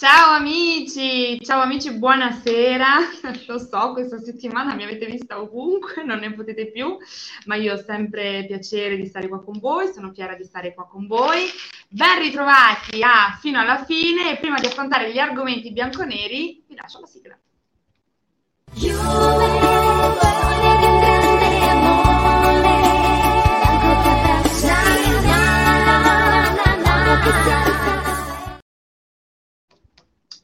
Ciao amici, ciao amici, buonasera. Lo so, questa settimana mi avete vista ovunque, non ne potete più, ma io ho sempre piacere di stare qua con voi, sono fiera di stare qua con voi. Ben ritrovati a fino alla fine e prima di affrontare gli argomenti bianconeri vi lascio la sigla.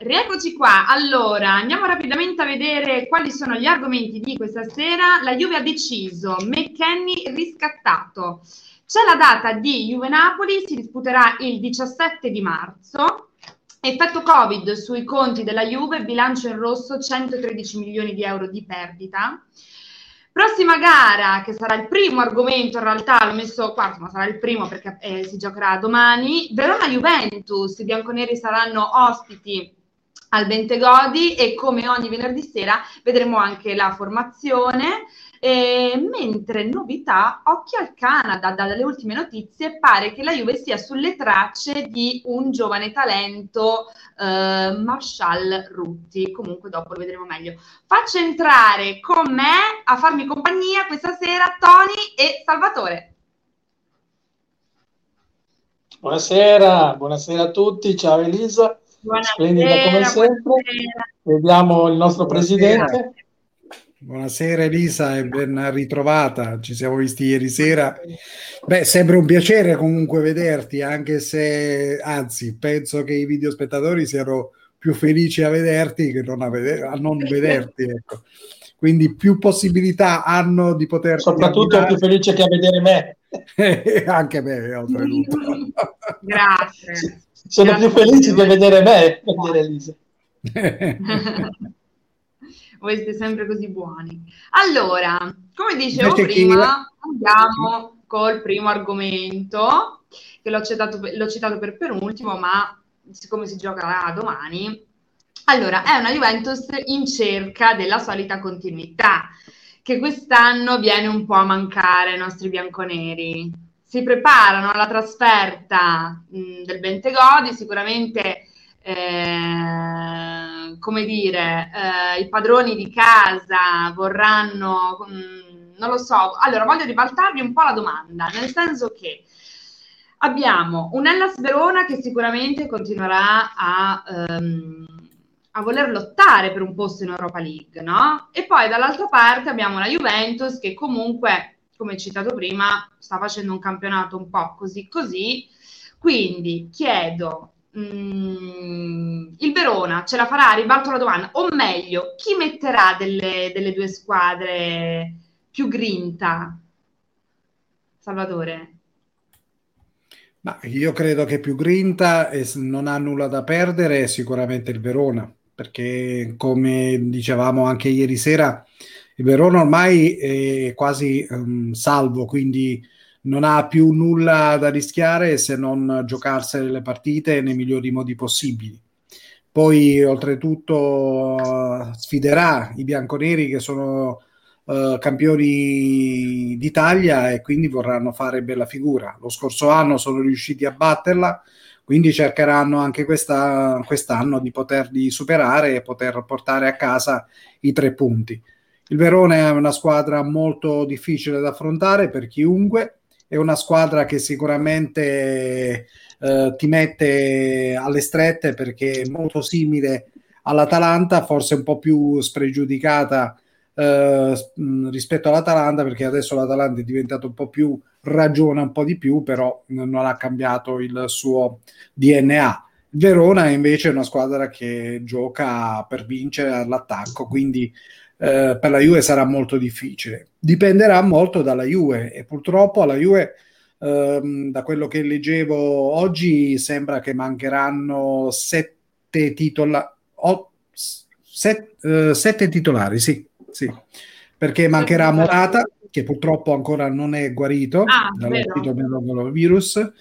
Rieccoci qua. Allora, andiamo rapidamente a vedere quali sono gli argomenti di questa sera. La Juve ha deciso, McKenny riscattato. C'è la data di Juve Napoli, si disputerà il 17 di marzo. Effetto Covid sui conti della Juve, bilancio in rosso 113 milioni di euro di perdita. Prossima gara, che sarà il primo argomento, in realtà l'ho messo qua, ma sarà il primo perché eh, si giocherà domani. Verona-Juventus, i bianconeri saranno ospiti al Bentegodi e come ogni venerdì sera vedremo anche la formazione. Eh, mentre novità, occhio al Canada, dalle ultime notizie pare che la Juve sia sulle tracce di un giovane talento, eh, Marshall Rutti. Comunque dopo lo vedremo meglio. Faccio entrare con me a farmi compagnia questa sera Tony e Salvatore. Buonasera, buonasera a tutti, ciao Elisa. Splendida come sempre. Buonasera. Vediamo il nostro presidente. Buonasera Elisa e ben ritrovata, ci siamo visti ieri sera. Beh, sembra un piacere comunque vederti, anche se, anzi, penso che i videospettatori siano più felici a vederti che non a, veder- a non vederti. Ecco. Quindi più possibilità hanno di poter... Soprattutto più felice che a vedere me. anche me, oltretutto. Grazie. Sono Grazie più felici di vedere me, vedere Elisa. Voi siete sempre così buoni. Allora, come dicevo Invece prima, andiamo col primo argomento, che l'ho citato, l'ho citato per penultimo, ma siccome si giocherà domani, allora è una Juventus in cerca della solita continuità, che quest'anno viene un po' a mancare ai nostri bianconeri si preparano alla trasferta mh, del Bentegodi, sicuramente eh, come dire, eh, i padroni di casa vorranno, mh, non lo so, allora voglio ribaltarvi un po' la domanda, nel senso che abbiamo un Hellas Verona che sicuramente continuerà a, um, a voler lottare per un posto in Europa League, no? E poi dall'altra parte abbiamo la Juventus che comunque come citato prima, sta facendo un campionato un po' così così. Quindi chiedo, mh, mm, il Verona ce la farà? Ribalto la domanda. O meglio, chi metterà delle, delle due squadre più grinta? Salvatore. Ma io credo che più grinta e non ha nulla da perdere sicuramente il Verona, perché come dicevamo anche ieri sera, il Verona ormai è quasi um, salvo, quindi non ha più nulla da rischiare se non giocarsene le partite nei migliori modi possibili. Poi, oltretutto, sfiderà i bianconeri che sono uh, campioni d'Italia e quindi vorranno fare bella figura. Lo scorso anno sono riusciti a batterla, quindi cercheranno anche questa, quest'anno di poterli superare e poter portare a casa i tre punti. Il Verona è una squadra molto difficile da affrontare per chiunque, è una squadra che sicuramente eh, ti mette alle strette perché è molto simile all'Atalanta, forse un po' più spregiudicata eh, rispetto all'Atalanta perché adesso l'Atalanta è diventato un po' più ragiona un po' di più, però non ha cambiato il suo DNA. Verona invece è una squadra che gioca per vincere all'attacco, quindi eh, per la Juve sarà molto difficile. Dipenderà molto dalla Juve e purtroppo alla Juve, ehm, da quello che leggevo oggi, sembra che mancheranno sette, titola- oh, set, eh, sette titolari, sì, sì, perché mancherà Morata, che purtroppo ancora non è guarito ah, dal virus,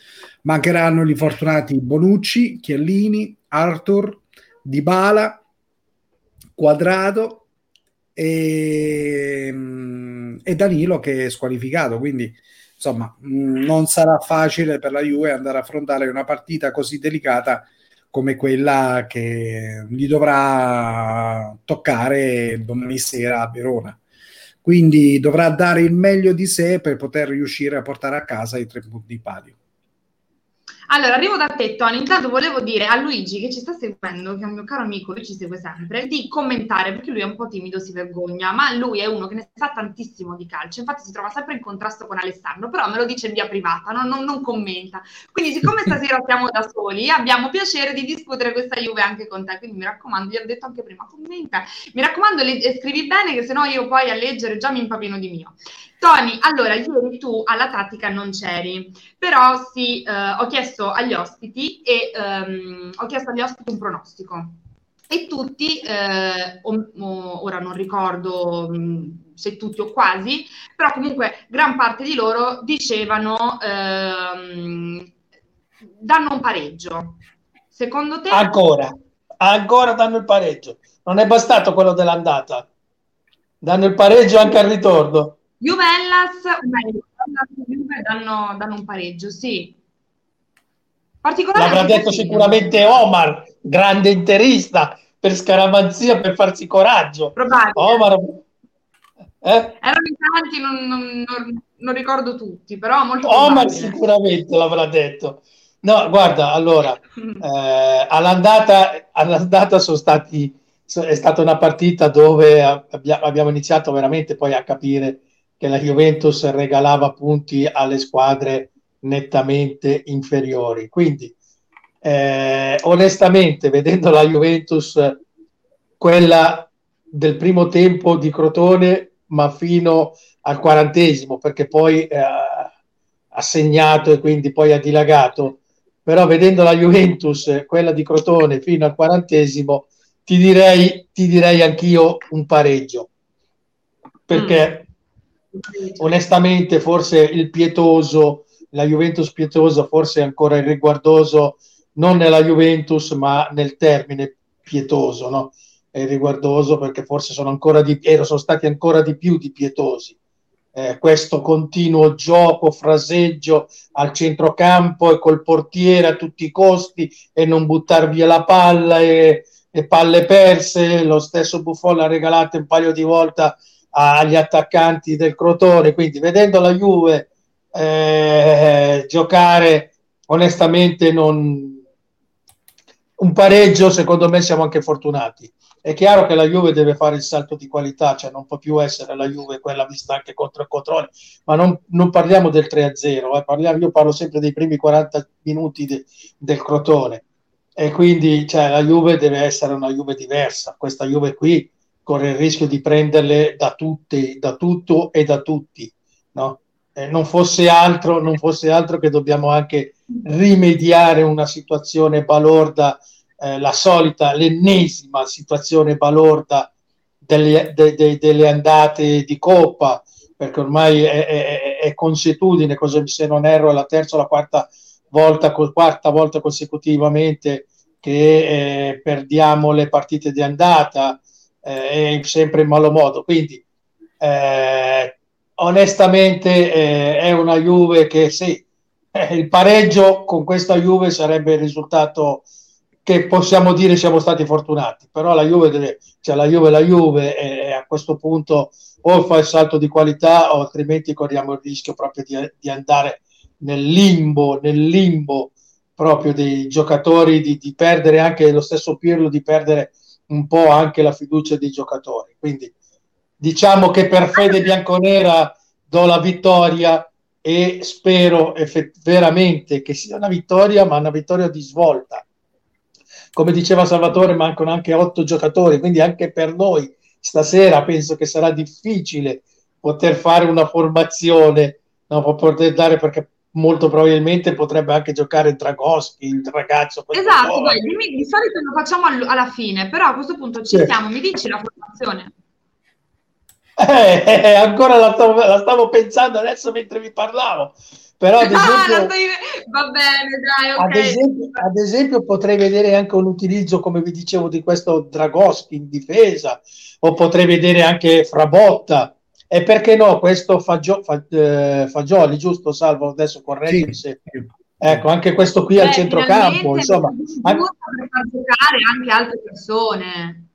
mancheranno gli fortunati Bonucci, Chiellini, Arthur, Dybala, Quadrado e, ehm, e Danilo che è squalificato, quindi insomma non sarà facile per la Juve andare a affrontare una partita così delicata come quella che gli dovrà toccare domani sera a Verona. Quindi dovrà dare il meglio di sé per poter riuscire a portare a casa i tre punti di palio. Allora, arrivo da te, Tony. Intanto volevo dire a Luigi che ci sta seguendo, che è un mio caro amico, lui ci segue sempre, di commentare perché lui è un po' timido, si vergogna, ma lui è uno che ne sa tantissimo di calcio. Infatti, si trova sempre in contrasto con Alessandro, però me lo dice in via privata, no? non, non, commenta. Quindi, siccome stasera siamo da soli, abbiamo piacere di discutere questa Juve anche con te. Quindi, mi raccomando, gli ho detto anche prima, commenta. Mi raccomando, le, scrivi bene, che sennò io poi a leggere già mi impapino di mio. Tony, allora ieri tu alla tattica non c'eri, però sì, eh, ho chiesto agli ospiti e um, ho chiesto agli ospiti un pronostico. E tutti, eh, o, o, ora non ricordo mh, mm, se tutti o quasi, però comunque gran parte di loro dicevano ehm, danno un pareggio. Secondo te? Ancora, ancora danno il pareggio. Non è bastato quello dell'andata. Danno il pareggio anche al ritorno. Juventus, Juve danno, danno un pareggio, sì. L'avrà detto sicuramente Omar, grande interista, per scaramanzia, per farsi coraggio. Probabile. Omar... Eh? Erano in tanti, non, non, non, ricordo tutti, però molto Omar probabile. sicuramente l'avrà detto. No, guarda, allora, eh, all'andata, all'andata sono stati, è stata una partita dove abbiamo iniziato veramente poi a capire che la Juventus regalava punti alle squadre nettamente inferiori. Quindi, eh, onestamente, vedendo la Juventus, quella del primo tempo di Crotone, ma fino al quarantesimo, perché poi eh, ha segnato e quindi poi ha dilagato. Però vedendo la Juventus, quella di Crotone, fino al quarantesimo, ti direi, ti direi anch'io un pareggio. Perché mm onestamente forse il pietoso, la Juventus pietosa forse ancora irriguardoso non nella Juventus ma nel termine pietoso, no? È irriguardoso perché forse sono ancora di più, sono stati ancora di più di pietosi. Eh, questo continuo gioco, fraseggio al centrocampo e col portiere a tutti i costi e non buttare via la palla e, e palle perse. Lo stesso Buffon l'ha regalata un paio di volte agli attaccanti del Crotone, quindi vedendo la Juve eh, giocare onestamente non un pareggio secondo me siamo anche fortunati. È chiaro che la Juve deve fare il salto di qualità cioè non può più essere la Juve quella vista anche contro il Crotone ma non, non parliamo del 3-0 eh, parliamo, io parlo sempre dei primi 40 minuti de, del Crotone. E quindi cioè, la Juve deve essere una Juve diversa. Questa Juve qui corre il rischio di prenderle da tutte, da tutto e da tutti, no? Eh, non, fosse altro, non fosse altro che dobbiamo anche rimediare una situazione balorda, eh, la solita, l'ennesima situazione balorda delle, de, de, delle andate di coppa, perché ormai è, è, è, consuetudine, se non erro, è la terza o la quarta volta, quarta volta consecutivamente che eh, perdiamo le partite di andata, eh, sempre in malo modo. Quindi, eh, onestamente, eh, è una Juve che sì, eh, il pareggio con questa Juve sarebbe il risultato che possiamo dire siamo stati fortunati, però la Juve deve, cioè la Juve, la Juve e a questo punto o fa il salto di qualità o altrimenti corriamo il rischio proprio di, di andare nel limbo, nel limbo proprio dei giocatori, di, di perdere anche lo stesso Pirlo, di perdere un po' anche la fiducia dei giocatori. Quindi diciamo che per fede bianconera do la vittoria e spero effett- veramente che sia una vittoria, ma una vittoria di svolta. Come diceva Salvatore, mancano anche otto giocatori, quindi anche per noi stasera penso che sarà difficile poter fare una formazione, no, poter dare perché molto probabilmente potrebbe anche giocare Dragoschi, il ragazzo. Esatto, dai, dimmi, di solito lo facciamo all- alla fine, però a questo punto ci sì. siamo, mi dici la formazione? Eh, eh, ancora la stavo, la stavo, pensando adesso mentre vi parlavo. Però ad esempio, ah, stai... va bene, dai, okay. ad, esempio, ad, esempio, potrei vedere anche un utilizzo, come vi dicevo, di questo Dragoschi in difesa, o potrei vedere anche Frabotta, e perché no, questo Fagio, fa, eh, Fagioli, giusto Salvo? Adesso correggi sì. se... Ecco, anche questo qui Beh, al centrocampo, insomma. Anche... Per far giocare anche altre persone.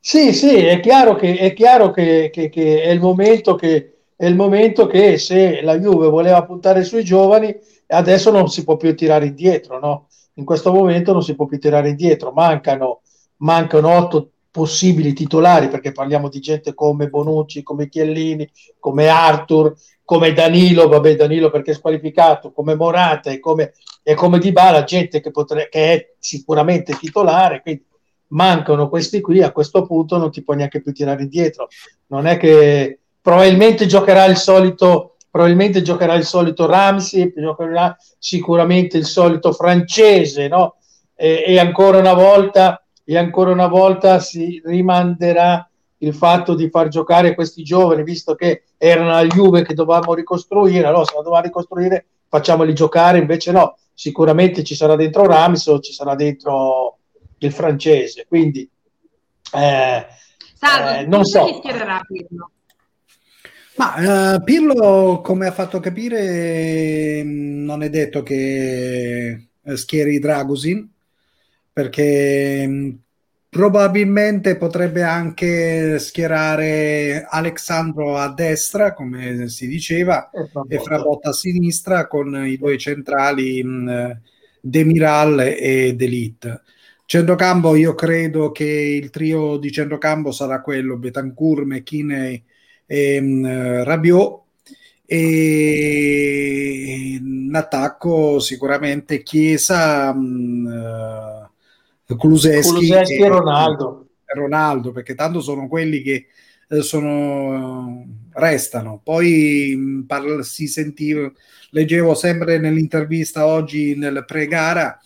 Sì, sì, è chiaro che, è, chiaro che, che, che è, il momento che, è il momento che se la Juve voleva puntare sui giovani, adesso non si può più tirare indietro, no? In questo momento non si può più tirare indietro, mancano, mancano otto possibili titolari, perché parliamo di gente come Bonucci, come Chiellini, come Arthur, come Danilo, vabbè Danilo perché è squalificato, come Morata e come, e come Dybala, gente che, potre, che è sicuramente titolare, quindi mancano questi qui, a questo punto non ti puoi neanche più tirare indietro. Non è che probabilmente giocherà il solito, probabilmente giocherà il solito Ramsey, giocherà sicuramente il solito francese, no? E, e ancora una volta, e ancora una volta si rimanderà il fatto di far giocare questi giovani, visto che erano al Juve che dovevamo ricostruire, allora se la dovevamo ricostruire facciamoli giocare, invece no, sicuramente ci sarà dentro Rams o ci sarà dentro il francese, quindi eh, Salvo, eh, non so. Chi schiererà Pirlo? Ma uh, Pirlo, come ha fatto capire, non è detto che eh, schieri Dragusin, perché Probabilmente potrebbe anche schierare Alexandro a destra, come si diceva, e Frabotta a sinistra con i due centrali mh, Demiral e Delit. Centrocampo, io credo che il trio di centrocampo sarà quello Betancourt, McKinney e mh, Rabiot e in attacco sicuramente Chiesa mh, Kuluseschi, Kuluseschi e, Ronaldo. Ronaldo, perché tanto sono quelli che eh, sono, restano. Poi mh, parla, si sentiva, leggevo sempre nell'intervista oggi nel pre-gara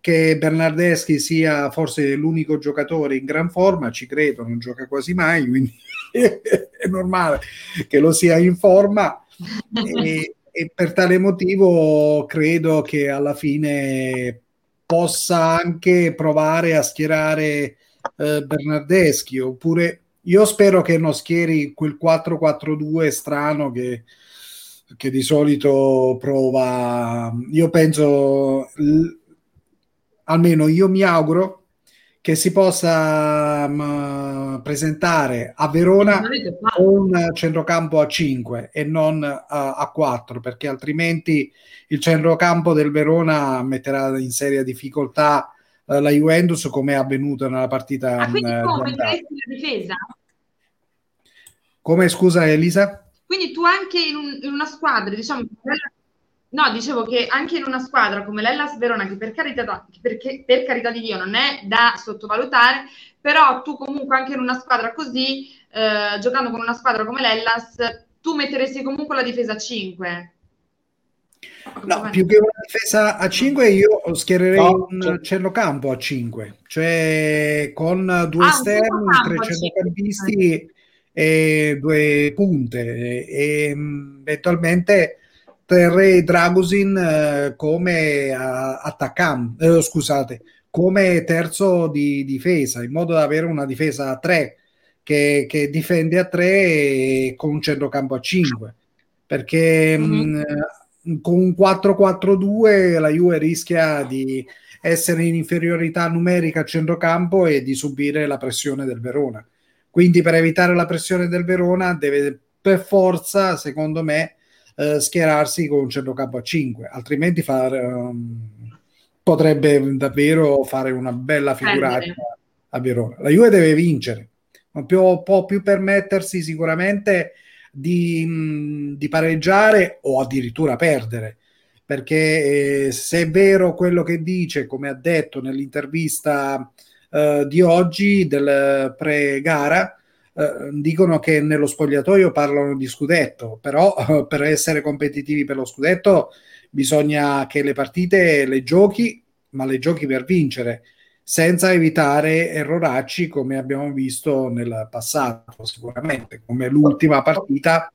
che Bernardeschi sia forse l'unico giocatore in gran forma, ci credo, non gioca quasi mai, quindi è normale che lo sia in forma. e, e per tale motivo credo che alla fine possa anche provare a schierare eh, Bernardeschi oppure io spero che non schieri quel 4-4-2 strano che, che di solito prova io penso l- almeno io mi auguro che si possa um, presentare a Verona un centrocampo a 5 e non uh, a 4 perché altrimenti il centrocampo del Verona metterà in seria difficoltà uh, la Juventus come è avvenuto nella partita ah, quindi uh, come la difesa? come scusa Elisa? quindi tu anche in, un, in una squadra diciamo No, dicevo che anche in una squadra come l'Ellas Verona, che per carità, perché, per carità di Dio non è da sottovalutare, però tu comunque anche in una squadra così, eh, giocando con una squadra come l'Ellas, tu metteresti comunque la difesa a 5. No, più che una difesa a 5 io schiererei no, un cioè... centrocampo a 5, cioè con due ah, esterni, tre centrocampisti e due punte e, e eventualmente terrei Dragusin eh, come uh, attaccante, eh, scusate, come terzo di difesa, in modo da avere una difesa a 3 che, che difende a 3 con un centrocampo a 5, perché mm-hmm. mh, con un 4-4-2 la Juve rischia di essere in inferiorità numerica a centrocampo e di subire la pressione del Verona. Quindi per evitare la pressione del Verona deve per forza, secondo me, eh, schierarsi con un centrocampo a 5, altrimenti fare, um, potrebbe davvero fare una bella figurata a Verona. La Juve deve vincere, non può, può più permettersi sicuramente di, mh, di, pareggiare o addirittura perdere. Perché eh, se è vero quello che dice, come ha detto nell'intervista eh, di oggi del pre-gara, eh, dicono che nello spogliatoio parlano di scudetto, però eh, per essere competitivi per lo scudetto bisogna che le partite le giochi, ma le giochi per vincere, senza evitare erroracci come abbiamo visto nel passato, sicuramente, come l'ultima partita,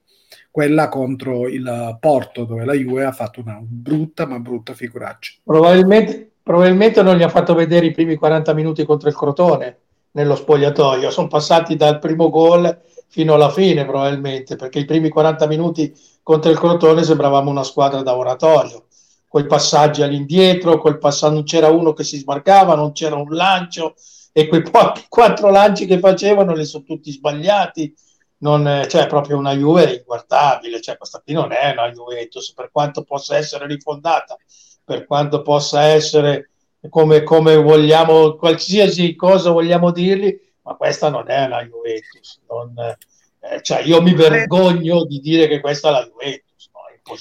quella contro il Porto, dove la Juve ha fatto una brutta ma brutta figuraccia. Probabilmente, probabilmente non gli ha fatto vedere i primi 40 minuti contro il Crotone nello spogliatoio. Sono passati dal primo gol fino alla fine, probabilmente, perché i primi 40 minuti contro il Crotone sembravamo una squadra da oratorio. quei passaggi all'indietro, quel passaggio, non c'era uno che si smarcava, non c'era un lancio e quei quattro lanci che facevano li sono tutti sbagliati. Non, cioè, è proprio una Juve inguardabile, cioè, questa qui non è una Juventus, per quanto possa essere rifondata, per quanto possa essere come, come vogliamo, qualsiasi cosa vogliamo dirgli, ma questa non è una Juventus. Non, eh, cioè, io mi vergogno di dire che questa è la Juventus.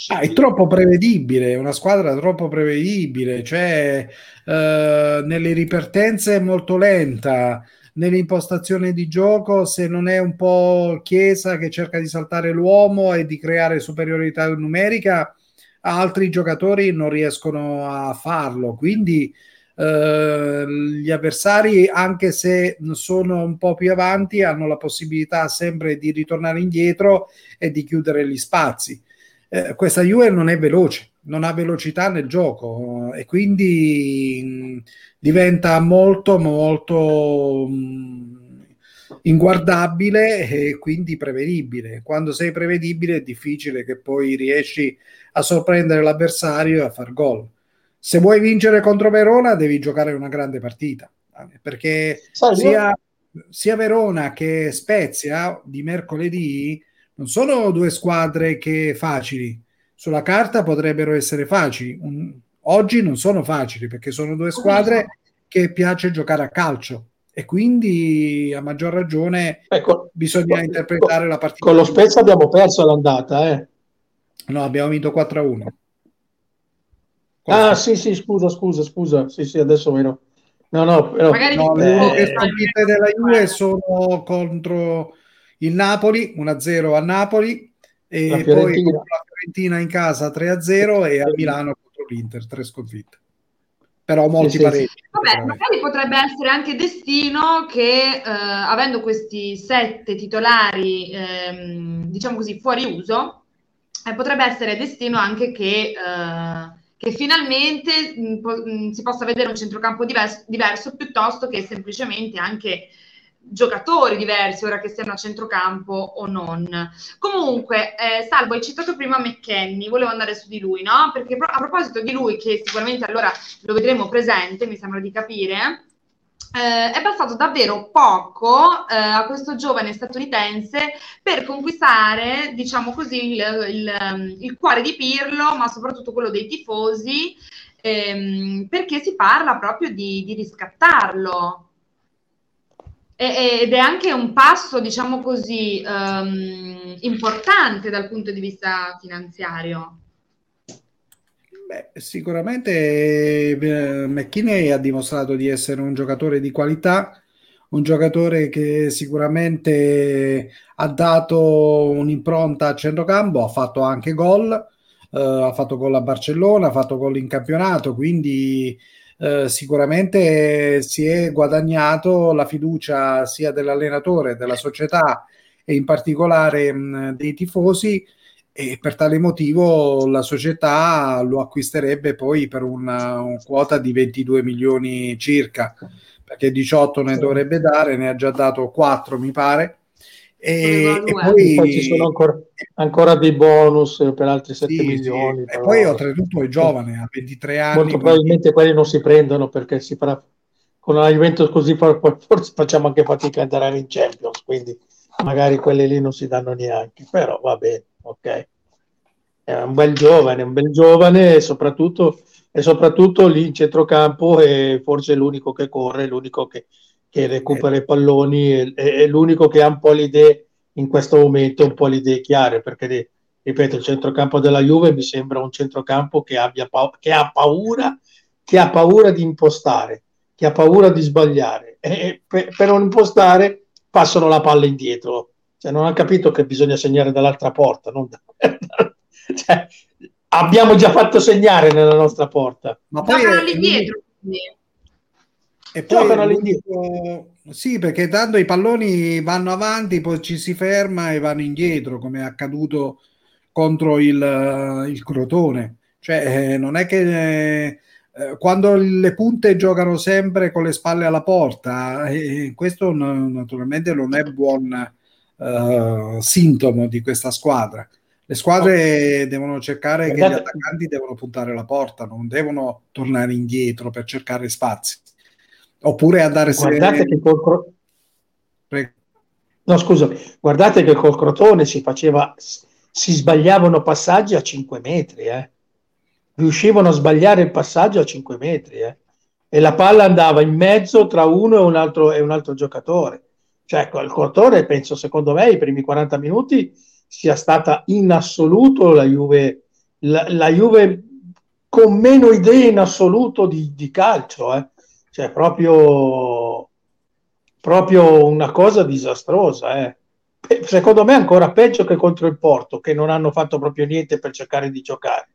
Ah, è troppo prevedibile, è una squadra troppo prevedibile, cioè eh, nelle ripartenze è molto lenta, nell'impostazione di gioco se non è un po' Chiesa che cerca di saltare l'uomo e di creare superiorità numerica, altri giocatori non riescono a farlo, quindi eh, gli avversari, anche se sono un po' più avanti, hanno la possibilità sempre di ritornare indietro e di chiudere gli spazi. Eh, questa Juve non è veloce, non ha velocità nel gioco e quindi mh, diventa molto molto mh, inguardabile e quindi prevedibile. Quando sei prevedibile è difficile che poi riesci a sorprendere l'avversario e a far gol se vuoi vincere contro Verona devi giocare una grande partita perché sia, sia, Verona che Spezia di mercoledì non sono due squadre che facili. Sulla carta potrebbero essere facili. Un, oggi non sono facili perché sono due squadre che piace giocare a calcio. E quindi a maggior ragione ecco, bisogna con, interpretare la partita. con lo Spezia abbiamo perso l'andata eh. no abbiamo vinto 4 a 1 Ah, sì, sì, scusa, scusa, scusa. Sì, sì, adesso meno. No, no, però, Magari no, le uniche sconfitte della Juve sono contro il Napoli, 1-0 a Napoli, e poi contro la Fiorentina in casa 3-0 e a Milano contro l'Inter, tre sconfitte. Però molti sì, pareggi. Sì. Vabbè, magari potrebbe essere anche destino che, eh, avendo questi sette titolari, ehm, diciamo così, fuori uso, eh, potrebbe essere destino anche che... Eh, che finalmente mh, po- mh, si possa vedere un centrocampo diverso, diverso piuttosto che semplicemente anche giocatori diversi, ora che siano a centrocampo o non. Comunque, eh, Salvo, hai citato prima McKenny, volevo andare su di lui, no? Perché a proposito di lui, che sicuramente allora lo vedremo presente, mi sembra di capire, eh, è bastato davvero poco eh, a questo giovane statunitense per conquistare, diciamo così, il, il, il cuore di Pirlo, ma soprattutto quello dei tifosi, ehm, perché si parla proprio di, di riscattarlo. E, ed è anche un passo, diciamo così, um, importante dal punto di vista finanziario. Beh, sicuramente eh, McKinney ha dimostrato di essere un giocatore di qualità, un giocatore che sicuramente ha dato un'impronta a centrocampo, ha fatto anche gol, eh, ha fatto gol a Barcellona, ha fatto gol in campionato, quindi eh, sicuramente si è guadagnato la fiducia sia dell'allenatore, della società e in particolare mh, dei tifosi e per tale motivo la società lo acquisterebbe poi per una, una quota di 22 milioni circa perché 18 ne dovrebbe dare, ne ha già dato 4 mi pare e, e poi, poi, ci sono ancora, ancora, dei bonus per altri 7 sì, milioni. Sì. E poi oltretutto è giovane, ha 23 anni. Molto probabilmente quelli non si prendono perché si farà con la Juventus così forse facciamo anche fatica ad andare in Champions, quindi magari quelli lì non si danno neanche, però va bene ok. È un bel giovane, un bel giovane e soprattutto, e soprattutto lì in centrocampo è forse l'unico che corre, l'unico che, che recupera i palloni, è, è, l'unico che ha un po' le idee in questo momento, un po' le idee chiare, perché ripeto, il centrocampo della Juve mi sembra un centrocampo che, abbia pa- che ha paura, che ha paura di impostare, che ha paura di sbagliare e per, per non impostare passano la palla indietro cioè, non ha capito che bisogna segnare dall'altra porta. Non da... cioè, abbiamo già fatto segnare nella nostra porta. Ma poi Giocano lì dietro. E poi Giocano lì dietro. Sì, perché tanto i palloni vanno avanti, poi ci si ferma e vanno indietro, come è accaduto contro il, il Crotone. Cioè, eh, non è che eh, quando le punte giocano sempre con le spalle alla porta, eh, questo n- naturalmente non è buon uh, sintomo di questa squadra. Le squadre devono cercare che gli attaccanti devono puntare la porta, non devono tornare indietro per cercare spazi. Oppure andare Guardate se... che col... No, scusa, guardate che col Crotone si faceva, si sbagliavano passaggi a 5 metri, eh. riuscivano a sbagliare il passaggio a 5 metri, eh. e la palla andava in mezzo tra uno e un altro, e un altro giocatore. Cioè, il Crotone, penso, secondo me, i primi 40 minuti sia stata in assoluto la Juve, la, la Juve con meno idee in assoluto di, di calcio, eh. cioè proprio proprio una cosa disastrosa. Eh. Secondo me ancora peggio che contro il Porto, che non hanno fatto proprio niente per cercare di giocare.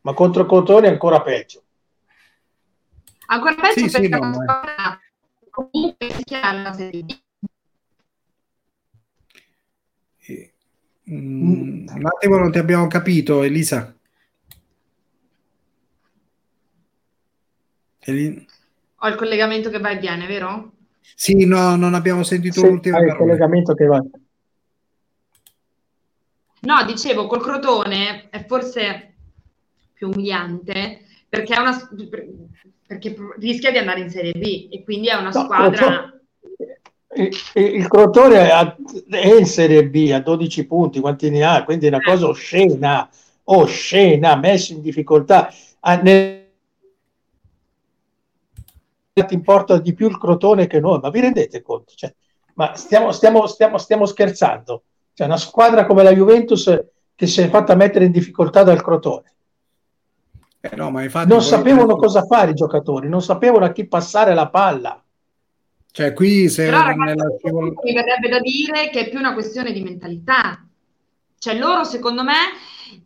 Ma contro il Cotone ancora peggio. Ancora peggio sì, perché sì, no, comunque si chiama la Serie Mm, un attimo non ti abbiamo capito, Elisa. Eli... Ho il collegamento che va e viene, vero? Sì, no, non abbiamo sentito sì, l'ultima il collegamento che va. No, dicevo, col Crotone è forse più umiliante perché, una, perché rischia di andare in Serie B e quindi è una no, squadra... Il, il Crotone è in Serie B a 12 punti, quanti ne ha? Quindi è una eh. cosa oscena, oscena, messo in difficoltà. Ah, nel ti importa di più il Crotone che noi, ma vi rendete conto? Cioè, ma stiamo, stiamo, stiamo, stiamo scherzando. C'è una squadra come la Juventus che si è fatta mettere in difficoltà dal Crotone. Eh no, non sapevano cosa fare i giocatori, non sapevano a chi passare la palla. Cioè, qui se Però, ragazzi, scivol- mi verrebbe da dire che è più una questione di mentalità. Cioè, loro, secondo me,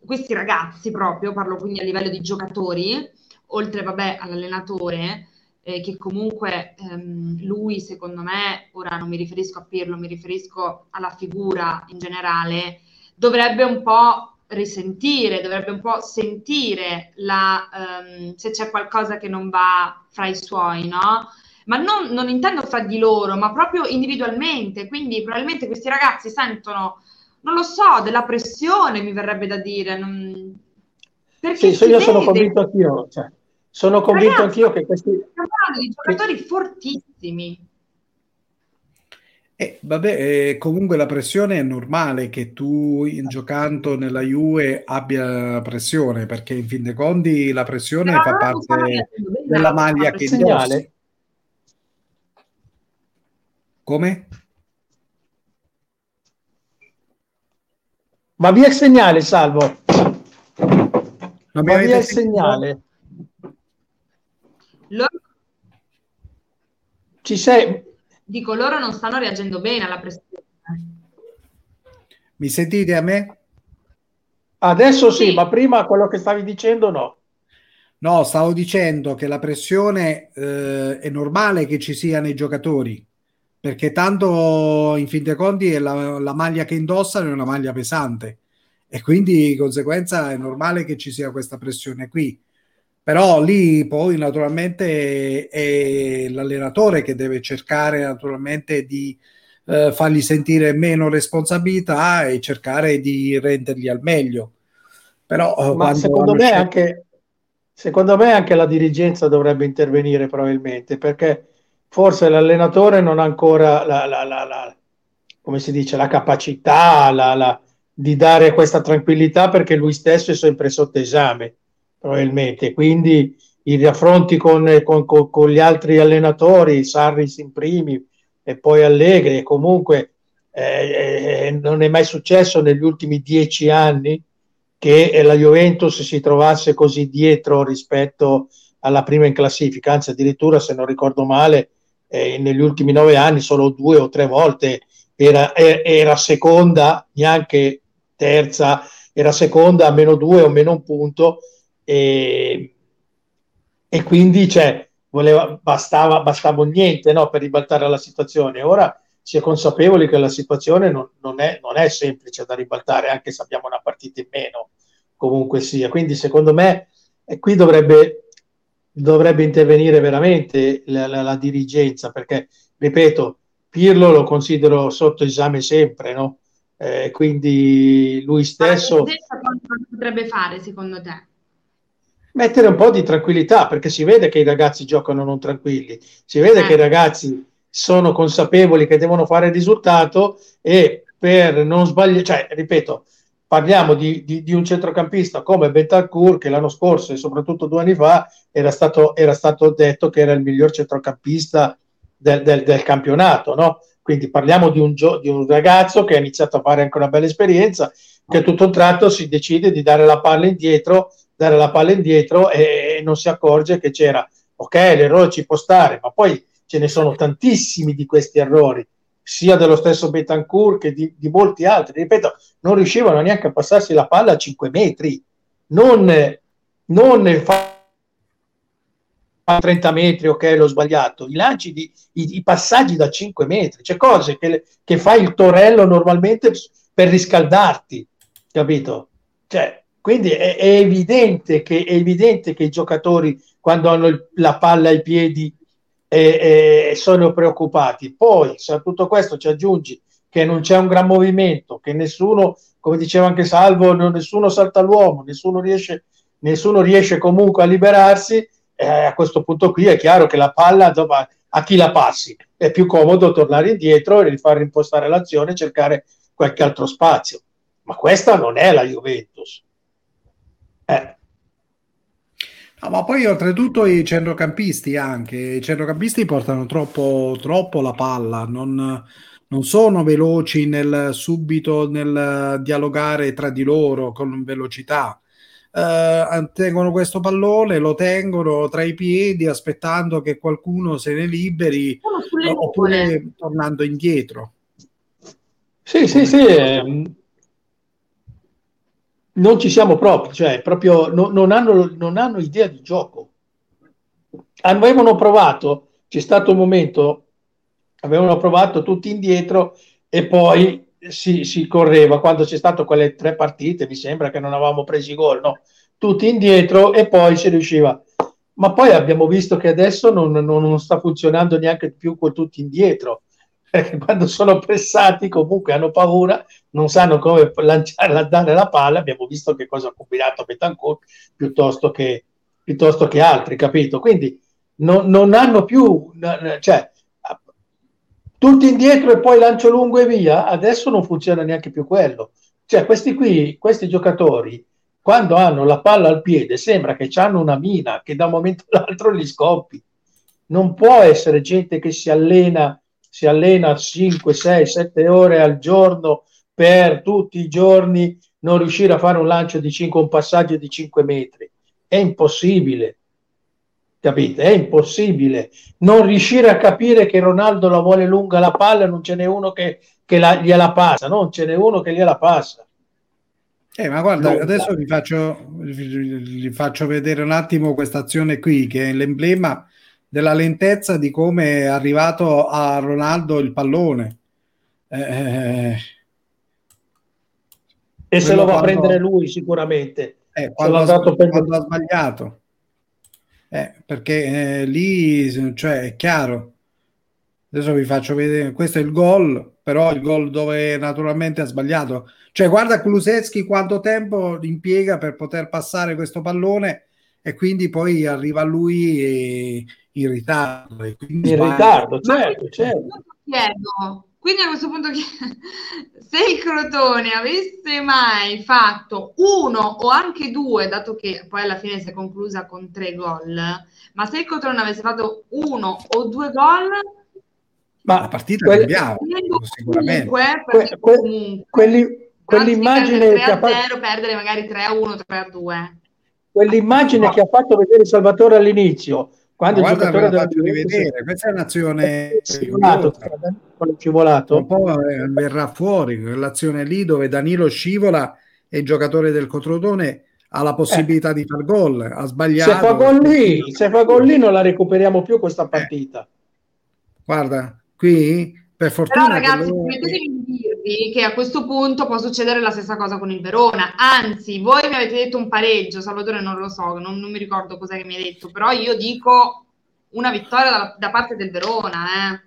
questi ragazzi proprio, parlo quindi a livello di giocatori, oltre vabbè all'allenatore, eh, che comunque ehm, lui, secondo me, ora non mi riferisco a Pirlo, mi riferisco alla figura in generale, dovrebbe un po' risentire, dovrebbe un po' sentire la, um, se c'è qualcosa che non va fra i suoi, no? Ma non, non, intendo fra di loro, ma proprio individualmente. Quindi probabilmente questi ragazzi sentono, non lo so, della pressione, mi verrebbe da dire. Non... Perché sì, io sono convinto anch'io. Cioè, sono convinto Ragazzi, anch'io che questi... Stiamo parlando di giocatori fortissimi. Eh, vabbè, eh, comunque la pressione è normale che tu in giocando nella Juve abbia pressione, perché in fin dei conti la pressione Però fa parte della maglia che indossi. Come? Ma via il segnale, Salvo. Ma via il segnale. Loro... Ci sei? Dico, loro non stanno reagendo bene alla pressione. Mi sentite a me? Adesso sì, sì, ma prima quello che stavi dicendo no. No, stavo dicendo che la pressione eh, è normale che ci sia nei giocatori, perché tanto in fin dei conti è la, la maglia che indossano è una maglia pesante e quindi di conseguenza è normale che ci sia questa pressione qui. Però lì poi naturalmente è l'allenatore che deve cercare naturalmente di eh, fargli sentire meno responsabilità e cercare di renderli al meglio. Però eh, Ma secondo me, scelto... anche, secondo me anche la dirigenza dovrebbe intervenire probabilmente perché forse l'allenatore non ha ancora la, la, la, la come si dice, la capacità di dare questa tranquillità perché lui stesso è sempre sotto esame probabilmente. Quindi i raffronti con, con, con, con gli altri allenatori, Sarris in primi e poi Allegri, comunque eh, eh, non è mai successo negli ultimi dieci anni che la Juventus si trovasse così dietro rispetto alla prima in classifica, anzi addirittura se non ricordo male eh, negli ultimi nove anni solo due o tre volte era, era seconda, neanche terza, era seconda a meno due o meno un punto e, e quindi cioè, voleva, bastava, bastava niente no, per ribaltare la situazione. Ora si è consapevoli che la situazione non, non, è, non è semplice da ribaltare, anche se abbiamo una partita in meno, comunque sia. Quindi secondo me e qui dovrebbe, dovrebbe intervenire veramente la, la, la, dirigenza, perché, ripeto, Pirlo lo considero sotto esame sempre, no? eh, quindi lui stesso... Cosa potrebbe fare secondo te? Mettere un po' di tranquillità, perché si vede che i ragazzi giocano non tranquilli, si vede eh. che i ragazzi sono consapevoli che devono fare il risultato e per non sbagliare, cioè, ripeto, parliamo di, di, di, un centrocampista come Betancourt che l'anno scorso e soprattutto due anni fa era stato, era stato detto che era il miglior centrocampista del, del, del campionato, no? Quindi parliamo di un, gio- di un, ragazzo che ha iniziato a fare anche una bella esperienza, che tutto un tratto si decide di dare la palla indietro, dare la palla indietro e, e non si accorge che c'era, ok, l'errore ci può stare, ma poi ce ne sono tantissimi di questi errori, sia dello stesso Betancourt che di, di molti altri. Ripeto, non riuscivano neanche a passarsi la palla a 5 metri, non, non fa 30 metri, ok, l'ho sbagliato, i lanci, di, i, i passaggi da 5 metri, c'è cose che, che fai il torello normalmente per riscaldarti, capito? Cioè, quindi è, è, evidente che, è evidente che i giocatori quando hanno il, la palla ai piedi eh, eh, sono preoccupati. Poi, se a tutto questo ci aggiungi che non c'è un gran movimento, che nessuno, come diceva anche Salvo, nessuno salta l'uomo, nessuno riesce, nessuno riesce comunque a liberarsi, eh, a questo punto qui è chiaro che la palla insomma, a chi la passi è più comodo tornare indietro e rifare impostare l'azione e cercare qualche altro spazio. Ma questa non è la Juventus. Eh. No, ma poi oltretutto i centrocampisti anche, i centrocampisti portano troppo, troppo la palla, non, non sono veloci nel subito nel dialogare tra di loro con velocità eh, tengono questo pallone, lo tengono tra i piedi aspettando che qualcuno se ne liberi oppure tornando indietro. Sì, sì, sì. Eh, non ci siamo proprio, cioè proprio no, non, hanno, non hanno idea di gioco. Avevano provato, c'è stato un momento, avevano provato tutti indietro e poi si, si, correva quando c'è stato quelle tre partite, mi sembra che non avevamo preso i gol, no? Tutti indietro e poi si riusciva. Ma poi abbiamo visto che adesso non, non, non sta funzionando neanche più con tutti indietro, perché quando sono pressati comunque hanno paura, non sanno come lanciare, dare la palla. Abbiamo visto che cosa ha combinato Betancourt piuttosto che, piuttosto che altri, capito? Quindi non, non hanno più, cioè, tutti indietro e poi lancio lungo e via, adesso non funziona neanche più quello. Cioè, questi qui, questi giocatori, quando hanno la palla al piede, sembra che hanno una mina che da un momento all'altro li scoppi. Non può essere gente che si allena, si allena 5, 6, 7 ore al giorno per tutti i giorni non riuscire a fare un lancio di 5, un passaggio di 5 metri. È impossibile capite? È impossibile non riuscire a capire che Ronaldo la vuole lunga la palla, non ce n'è uno che, che la, gliela passa, non ce n'è uno che gliela passa. Eh, ma guarda, no, adesso vi faccio, vi faccio vedere un attimo questa azione qui, che è l'emblema della lentezza di come è arrivato a Ronaldo il pallone. Eh, e se lo va a prendere lui sicuramente. Eh, quando, ha, quando ha sbagliato. Eh, perché eh, lì cioè, è chiaro. Adesso vi faccio vedere, questo è il gol, però il gol dove naturalmente ha sbagliato. Cioè, guarda Kuluseschi quanto tempo impiega per poter passare questo pallone e quindi poi arriva lui in ritardo. in sbaglia. ritardo, certo, certo. Chiedo, quindi a questo punto se il Crotone avesse mai fatto uno o anche due, dato che poi alla fine si è conclusa con tre gol, ma se il Crotone avesse fatto uno o due gol, ma la partita quelle, cambiava sicuramente. Que, que, quelli, quell'immagine che ha fatto perdere magari 3 a 1, 3 a 2. Quell'immagine no. che ha fatto vedere Salvatore all'inizio quando il giocatore della rivedere, questa è un'azione scivolato, scivolato. Un po' eh, verrà fuori quell'azione lì dove Danilo scivola e il giocatore del Cotrodone ha la possibilità eh. di far gol, ha sbagliato. Se fa gol lì, se fa gol lì non la recuperiamo più questa eh. partita. Eh. Guarda, qui per fortuna Però ragazzi, loro... dirvi che a questo punto può succedere la stessa cosa con il Verona. Anzi, voi mi avete detto un pareggio, Salvatore non lo so, non, non mi ricordo cos'è che mi hai detto, però io dico una vittoria da, da parte del Verona. Eh.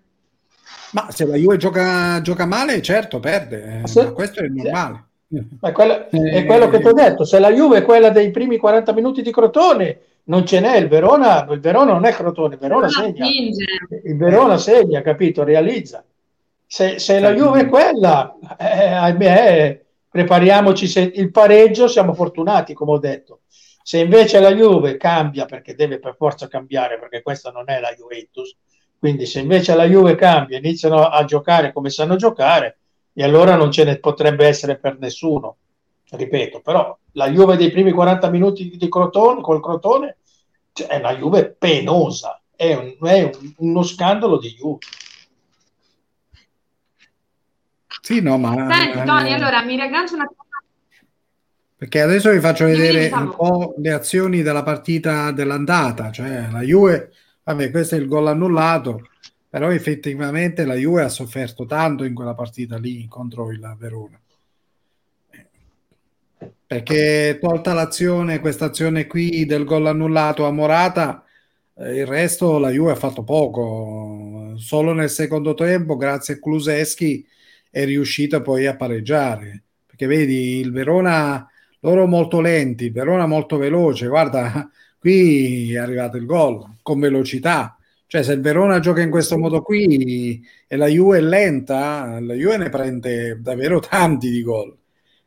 Ma se la Juve gioca, gioca male, certo perde, eh, se, questo è normale. Ma quello, è quello che ti ho detto, se la Juve è quella dei primi 40 minuti di Crotone, non ce n'è, il Verona, il Verona non è Crotone, il Verona segna, il Verona segna, capito, realizza. Se, se la Juve è quella, eh, ahimè, prepariamoci, se il pareggio siamo fortunati, come ho detto. Se invece la Juve cambia, perché deve per forza cambiare, perché questa non è la Juventus, quindi se invece la Juve cambia, iniziano a giocare come sanno giocare, e allora non ce ne potrebbe essere per nessuno. Ripeto, però la Juve dei primi 40 minuti di Crotone, col Crotone cioè, è una Juve penosa, è, un, è un, uno scandalo di Juve. Sì, no, ma... Senti, Tony, allora mi riaggancio una cosa. Perché adesso vi faccio vedere un po' le azioni della partita dell'andata, cioè la Juve, vabbè, questo è il gol annullato, però effettivamente la Juve ha sofferto tanto in quella partita lì contro il Verona perché tolta l'azione, questa azione qui del gol annullato a Morata, eh, il resto la Juve ha fatto poco. Solo nel secondo tempo, grazie a Kuluseschi, è riuscita poi a pareggiare. Perché vedi, il Verona, loro molto lenti, il Verona molto veloce. Guarda, qui è arrivato il gol con velocità. Cioè, se il Verona gioca in questo modo qui e la Juve è lenta, la Juve ne prende davvero tanti di gol.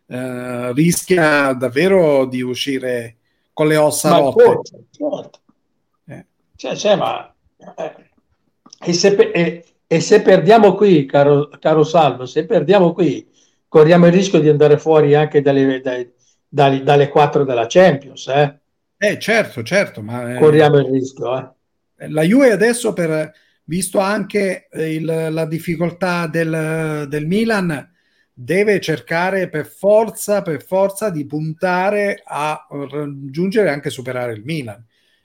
Eh, rischia davvero di uscire con le ossa ma rotte. Certo, certo. Eh. Cioè, cioè, ma, eh, e, se, e, e, se, perdiamo qui, caro, caro, Salvo, se perdiamo qui, corriamo il rischio di andare fuori anche dalle, dai, dalle, dalle 4 della Champions. Eh, eh certo, certo. Ma, eh, corriamo il rischio. Eh. La Juve adesso, per, visto anche il, la difficoltà del, del Milan, deve cercare per forza, per forza di puntare a raggiungere e anche superare il Milan.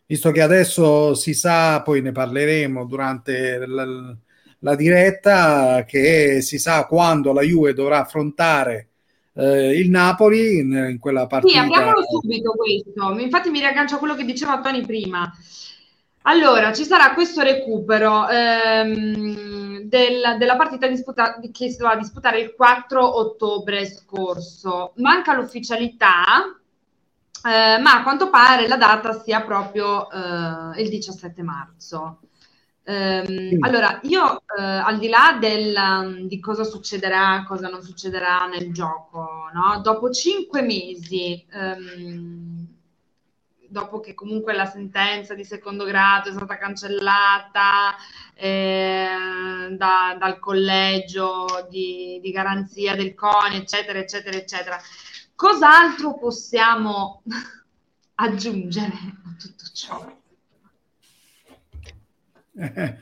Visto che adesso si sa, poi ne parleremo durante la, la diretta, che si sa quando la Juve dovrà affrontare eh, il Napoli in, in, quella partita. Sì, abbiamolo subito questo. Infatti mi riaggancio a quello che diceva Tony prima. Allora, ci sarà questo recupero. Ehm, del, della partita disputa, che si doveva disputare il 4 ottobre scorso. Manca l'ufficialità, eh, ma a quanto pare la data sia proprio eh, il 17 marzo. Um, allora, io uh, al di là del, um, di cosa succederà, cosa non succederà nel gioco, no? dopo cinque mesi um, dopo che comunque la sentenza di secondo grado è stata cancellata eh, da, dal collegio di, di, garanzia del CONI, eccetera, eccetera, eccetera. Cos'altro possiamo aggiungere a tutto ciò? Eh,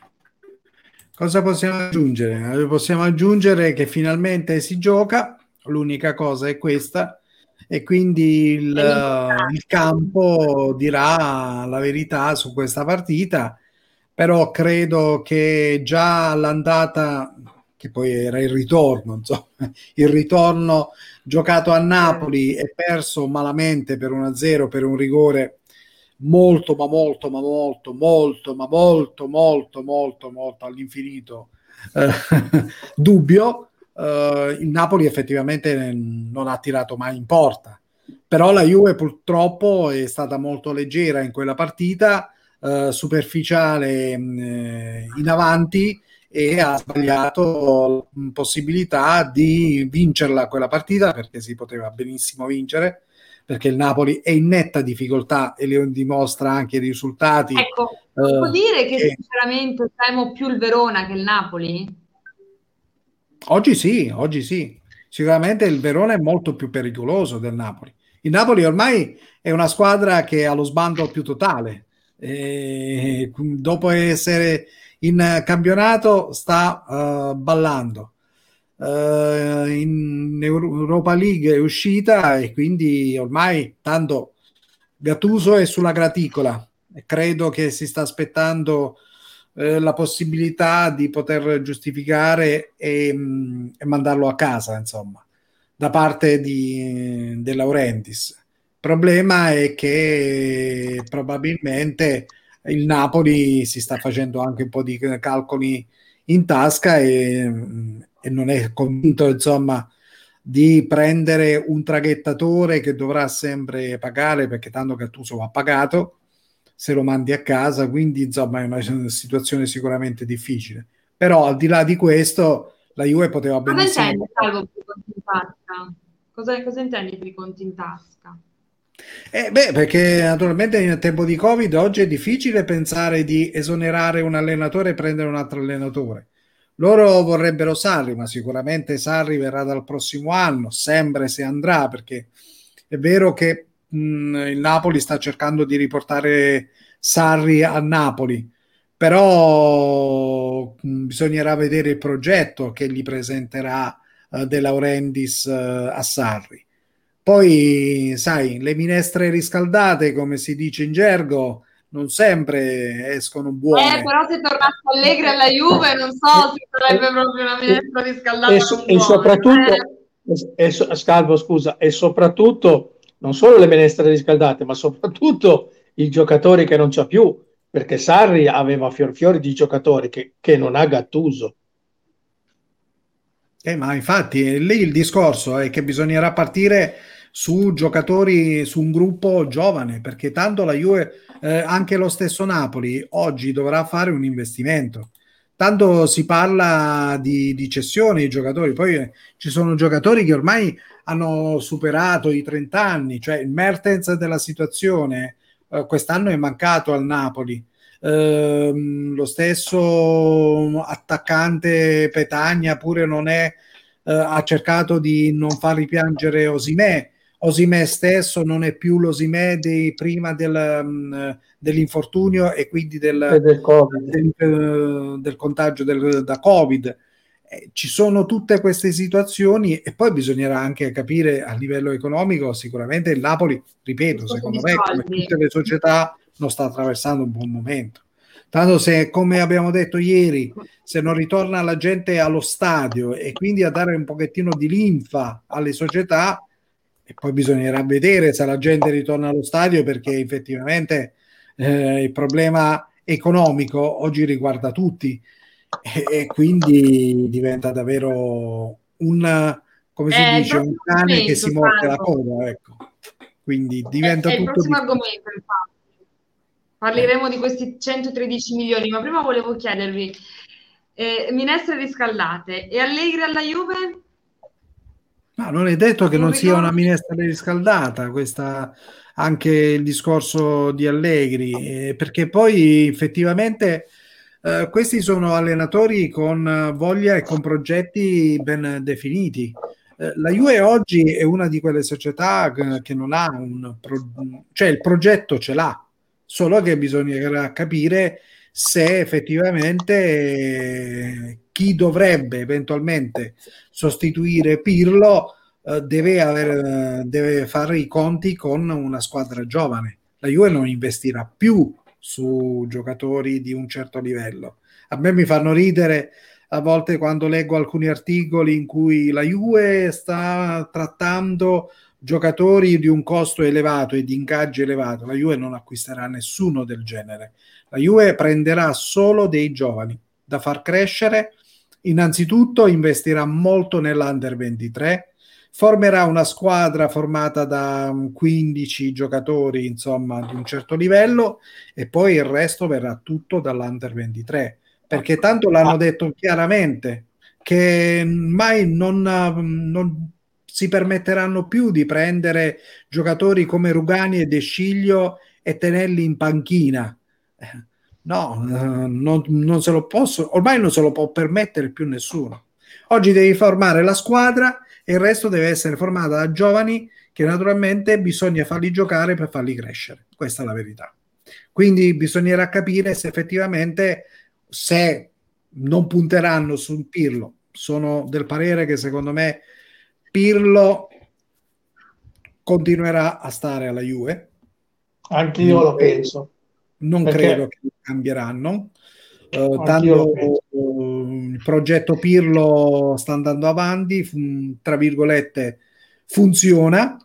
cosa possiamo aggiungere? Possiamo aggiungere che finalmente si gioca, l'unica cosa è questa, e quindi il, il, campo dirà la verità su questa partita, però credo che già all'andata, che poi era il ritorno, insomma, il ritorno giocato a Napoli e perso malamente per 1-0 per un rigore molto, ma molto, ma molto, molto, ma molto, molto, molto, molto all'infinito eh, dubbio uh, il Napoli effettivamente non ha tirato mai in porta. Però la Juve purtroppo è stata molto leggera in quella partita, uh, superficiale mh, eh, in avanti e ha sbagliato la possibilità di vincerla quella partita perché si poteva benissimo vincere perché il Napoli è in netta difficoltà e le dimostra anche i risultati. Ecco, uh, dire che e... sinceramente temo più il Verona che il Napoli? Oggi sì, oggi sì. Sicuramente il Verona è molto più pericoloso del Napoli. Il Napoli ormai è una squadra che ha lo sbando più totale. E dopo essere in campionato sta uh, ballando. Uh, in Europa League è uscita e quindi ormai tanto Gattuso è sulla graticola e credo che si sta aspettando eh, la possibilità di poter giustificare e, mh, mm, e, mandarlo a casa, insomma, da parte di De Laurentiis. Problema è che probabilmente il Napoli si sta facendo anche un po' di calcoli in tasca e, e non è convinto insomma di prendere un traghettatore che dovrà sempre pagare perché tanto Gattuso va pagato se lo mandi a casa quindi insomma è una situazione sicuramente difficile però al di là di questo la Juve poteva benissimo cosa intendi? Cosa, cosa intendi per i conti in tasca? Eh beh, perché naturalmente in tempo di Covid oggi è difficile pensare di esonerare un allenatore e prendere un altro allenatore. Loro vorrebbero Sarri, ma sicuramente Sarri verrà dal prossimo anno, sempre se andrà, perché è vero che mh, il Napoli sta cercando di riportare Sarri a Napoli, però mh, bisognerà vedere il progetto che gli presenterà uh, De Laurendis uh, a Sarri. Poi, sai, le minestre riscaldate, come si dice in gergo, non sempre escono buone. Eh, però se tornasse Allegri alla Juve non so se sarebbe proprio una minestra riscaldata. E, so, e soprattutto, eh. e so, Scalvo, scusa, e soprattutto non solo le minestre riscaldate, ma soprattutto i giocatori che non c'ha più, perché Sarri aveva fior fiori di giocatori che, che non ha Gattuso. Eh, ma infatti lì il discorso è che bisognerà partire su giocatori, su un gruppo giovane, perché tanto la Juve eh, anche lo stesso Napoli oggi dovrà fare un investimento. Tanto si parla di, di cessione di giocatori, poi eh, ci sono giocatori che ormai hanno superato i 30 anni, cioè il Mertens della situazione eh, quest'anno è mancato al Napoli. Ehm, lo stesso attaccante Petagna pure non è, eh, ha cercato di non far ripiangere Osimè Osimè stesso non è più l'Osimè di prima del, um, dell'infortunio e quindi del, del, del, uh, del contagio da Covid. Eh, ci sono tutte queste situazioni e poi bisognerà anche capire a livello economico, sicuramente il Napoli, ripeto, secondo me, come tutte le società, non sta attraversando un buon momento. Tanto se, come abbiamo detto ieri, se non ritorna la gente allo stadio e quindi a dare un pochettino di linfa alle società, e poi bisognerà vedere se la gente ritorna allo stadio perché effettivamente eh, il problema economico oggi riguarda tutti. E, e quindi diventa davvero un come si eh, dice un cane che si morde la coda ecco. Quindi diventa è, tutto è il prossimo argomento infatti. Parleremo di questi 113 milioni ma prima volevo chiedervi eh, minestre riscaldate e Allegri alla Juve No, non è detto che non, non sia una minestra riscaldata, questa, anche il discorso di Allegri, eh, perché poi effettivamente eh, questi sono allenatori con voglia e con progetti ben definiti. Eh, la Juve oggi è una di quelle società che, che non ha un pro, cioè il progetto ce l'ha, solo che bisognerà capire se effettivamente chi dovrebbe eventualmente sostituire Pirlo eh, deve, aver, deve fare i conti con una squadra giovane. La Juve non investirà più su giocatori di un certo livello. A me mi fanno ridere a volte quando leggo alcuni articoli in cui la Juve sta trattando giocatori di un costo elevato e di ingaggio elevato. La Juve non acquisterà nessuno del genere. La Juve prenderà solo dei giovani da far crescere. Innanzitutto investirà molto nell'Under 23, formerà una squadra formata da 15 giocatori, insomma, di un certo livello e poi il resto verrà tutto dall'Under 23, perché tanto l'hanno detto chiaramente che mai non, non si permetteranno più di prendere giocatori come Rugani e De Sciglio e tenerli in panchina No, uh, non, non, se lo posso, ormai non se lo può permettere più nessuno. Oggi devi formare la squadra e il resto deve essere formato da giovani che naturalmente bisogna farli giocare per farli crescere. Questa è la verità. Quindi bisognerà capire se effettivamente se non punteranno su Pirlo. Sono del parere che secondo me Pirlo continuerà a stare alla Juve. Anche io lo penso non Perché? credo che cambieranno. Uh, tanto uh, il progetto Pirlo sta andando avanti, fun- tra virgolette, funziona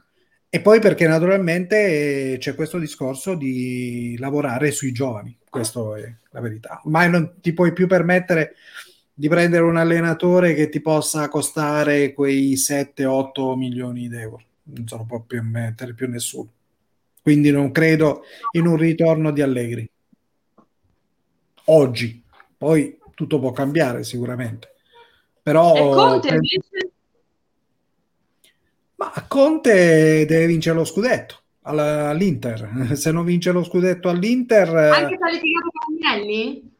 E poi perché naturalmente c'è questo discorso di lavorare sui giovani, questa è la verità. Ormai non ti puoi più permettere di prendere un allenatore che ti possa costare quei 7-8 milioni di euro. Non se lo può più mettere più nessuno. Quindi non credo in un ritorno di Allegri. Oggi. Poi tutto può cambiare sicuramente. Però... E Conte invece? Ma Conte deve vincere lo scudetto all'Inter. Se non vince lo scudetto all'Inter... Anche tra le figure con Agnelli?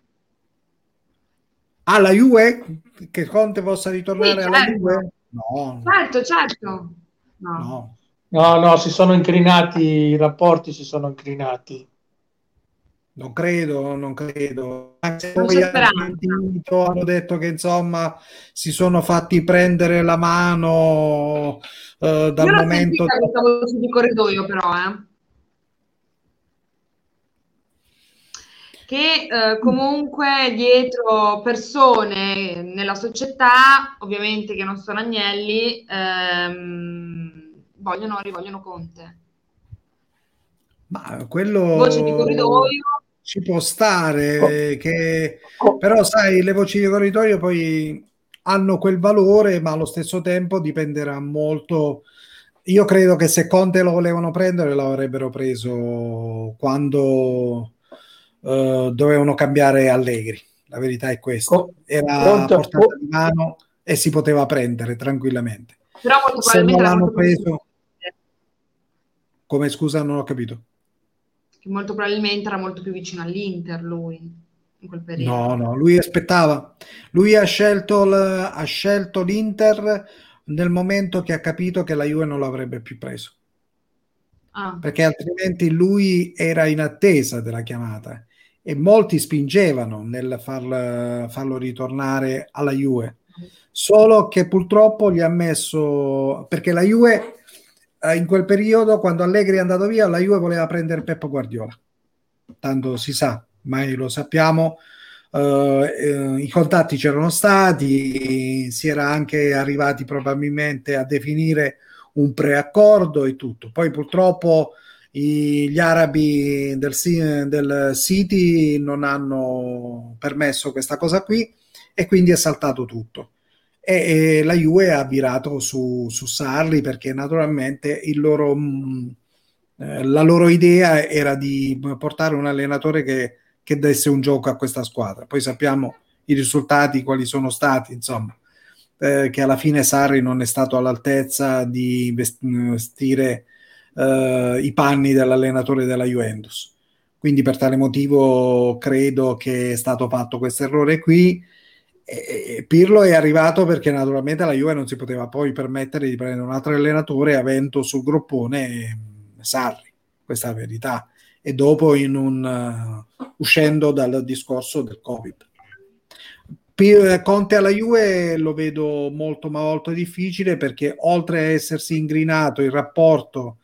Alla Juve? Che Conte possa ritornare Sì, alla certo. Juve? No, Certo, certo. No. no. No, no, si sono incrinati, i rapporti si sono incrinati. Non credo, non credo. Anche Non poi hanno, sentito, hanno detto che insomma si sono fatti prendere la mano eh, dal Io l'ho momento. sentita questa voce di corridoio però, eh. Che eh, comunque dietro persone nella società, ovviamente che non sono agnelli, ehm, vogliono, rivogliono Conte. Ma quello Voce di corridoio. ci può stare, che... però sai, le voci di corridoio poi hanno quel valore, ma allo stesso tempo dipenderà molto. Io credo che se Conte lo volevano prendere, lo avrebbero preso quando eh, dovevano cambiare Allegri. La verità è questa. Co- Era a portata di mano e si poteva prendere tranquillamente. Però molto Se non l'hanno preso, come scusa, non ho capito. che molto probabilmente era molto più vicino all'Inter lui in quel periodo. No, no, lui aspettava. Lui ha scelto, l- ha scelto l'Inter nel momento che ha capito che la Juve non l'avrebbe più preso, Ah, perché altrimenti lui era in attesa della chiamata e molti spingevano nel farl- farlo ritornare alla Juve. Solo che purtroppo gli ha messo perché la Juve eh, in quel periodo, quando Allegri è andato via, la Juve voleva prendere Peppo Guardiola. Tanto si sa, mai lo sappiamo. eh, eh, I contatti c'erano stati, si era anche arrivati probabilmente a definire un preaccordo e tutto. Poi purtroppo i- gli arabi del, del City non hanno permesso questa cosa qui e quindi è saltato tutto e, e la Juve ha virato su, su Sarri perché naturalmente loro, mh, eh, la loro idea era di portare un allenatore che, che desse un gioco a questa squadra. Poi sappiamo i risultati, quali sono stati, insomma, eh, che alla fine Sarri non è stato all'altezza di vest- vestire eh, i panni dell'allenatore della Juventus. Quindi per tale motivo credo che è stato fatto questo errore qui. E Pirlo è arrivato perché naturalmente la Juve non si poteva poi permettere di prendere un altro allenatore avendo sul groppone eh, Sarri, questa è la verità. E dopo un, uh, uscendo dal discorso del Covid. Conte alla Juve lo vedo molto ma molto difficile perché oltre a essersi ingrinato il rapporto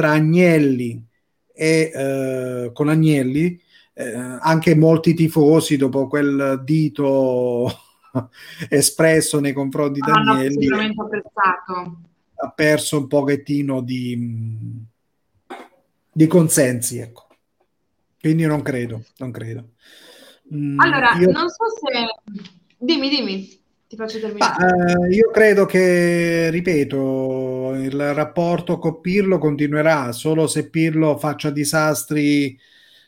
tra Agnelli e eh, con Agnelli eh, anche molti tifosi dopo quel dito espresso nei confronti di hanno Agnelli ha perso un pochettino di, di consensi ecco. quindi non credo non credo Mm, Allora, io- non so se... Dimmi, dimmi, ti faccio Ma, terminare. eh, io credo che, ripeto, il rapporto con Pirlo continuerà, solo se Pirlo faccia disastri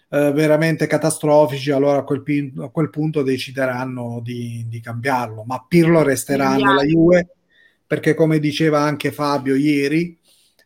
eh, veramente catastrofici, allora a quel, pin- a quel punto decideranno di, di cambiarlo. Ma Pirlo resterà Cambiare. nella Juve perché, come diceva anche Fabio ieri,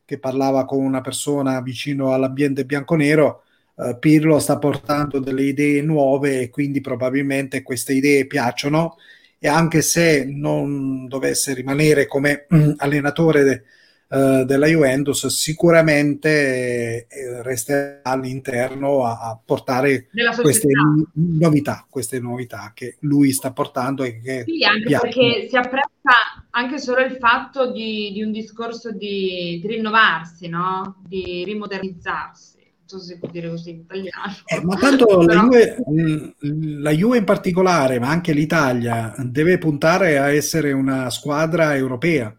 che parlava con una persona vicino all'ambiente bianconero, eh, Pirlo sta portando delle idee nuove e quindi probabilmente queste idee piacciono e anche se non dovesse rimanere come allenatore eh, della Juventus, sicuramente eh, resterà all'interno a, a portare queste novità, queste novità che lui sta portando e che Sì, anche piacciono. perché si apprezza anche solo il fatto di, di un discorso di, di rinnovarsi, no? Di rimodernizzarsi. Non so se può dire così in italiano. Eh, ma tanto la Juve, mh, la Juve in particolare, ma anche l'Italia, deve puntare a essere una squadra europea.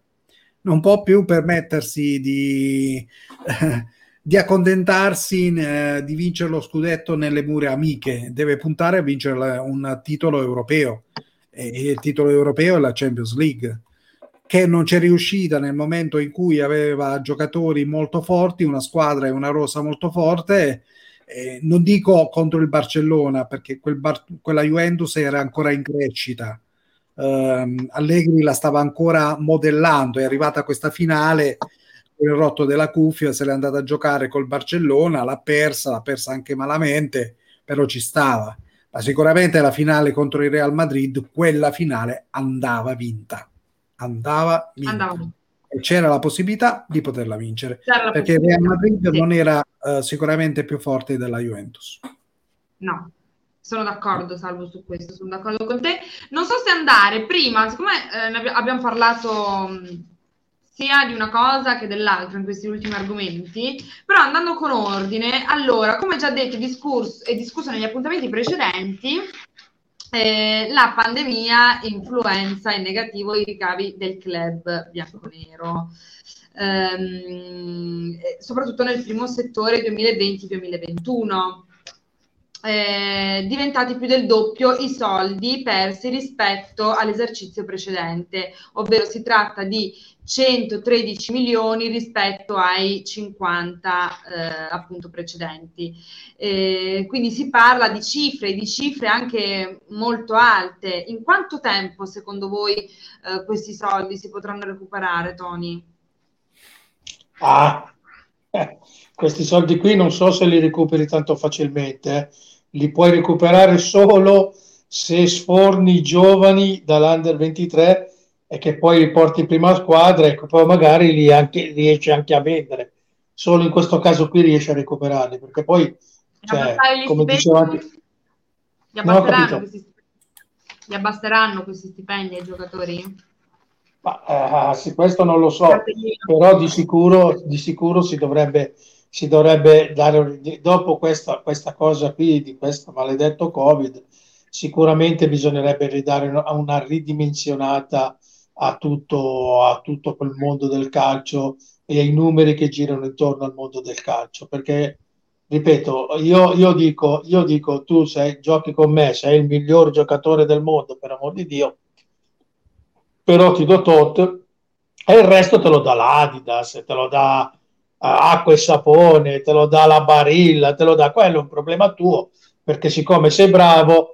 Non può più permettersi di, eh, di accontentarsi eh, di vincere lo scudetto nelle mura amiche, deve puntare a vincere un titolo europeo e il titolo europeo è la Champions League che non c'è riuscita nel momento in cui aveva giocatori molto forti, una squadra e una rosa molto forte. Eh, non dico contro il Barcellona perché quel Bar- quella Juventus era ancora in crescita. Uh, Allegri la stava ancora modellando, è arrivata questa finale il rotto della cuffia, se l'è andata a giocare col Barcellona, l'ha persa, l'ha persa anche malamente, però ci stava. Ma sicuramente la finale contro il Real Madrid, quella finale andava vinta andava vinta. E c'era la possibilità di poterla vincere perché il Real Madrid sì. non era uh, sicuramente più forte della Juventus. No, sono d'accordo, Salvo, su questo, sono d'accordo con te. Non so se andare prima, siccome eh, abbiamo parlato mh, sia di una cosa che dell'altra in questi ultimi argomenti, però andando con ordine, allora, come già detto e discusso negli appuntamenti precedenti, eh, la pandemia influenza in negativo i ricavi del club bianconero, ehm, soprattutto nel primo settore 2020-2021. Eh, diventati più del doppio i soldi persi rispetto all'esercizio precedente, ovvero si tratta di 113 milioni rispetto ai 50 eh, appunto precedenti. Eh, quindi si parla di cifre, di cifre anche molto alte. In quanto tempo secondo voi eh, questi soldi si potranno recuperare, Tony? Ah, eh, questi soldi qui non so se li recuperi tanto facilmente, eh. Li puoi recuperare solo se sforni i giovani dall'under 23 e che poi riporti in prima squadra e poi magari li anche, riesce anche a vendere. Solo in questo caso qui riesce a recuperarli, perché poi, cioè, come dicevo anche... Gli abbasseranno, no, questi, gli abbasseranno questi stipendi ai giocatori? Ma, uh, sì, questo non lo so, però di sicuro, di sicuro si, dovrebbe, si dovrebbe dare, dopo questa, questa cosa qui, di questo maledetto Covid, sicuramente bisognerebbe ridare una ridimensionata a tutto, a tutto quel mondo del calcio e ai numeri che girano intorno al mondo del calcio. Perché, ripeto, io, io, dico, io dico, tu sei, giochi con me, sei il miglior giocatore del mondo, per amor di Dio, però ti do tot e il resto te lo dà l'Adidas, te lo dà acqua e sapone, te lo dà la barilla, te lo dà quello, è un problema tuo, perché siccome sei bravo,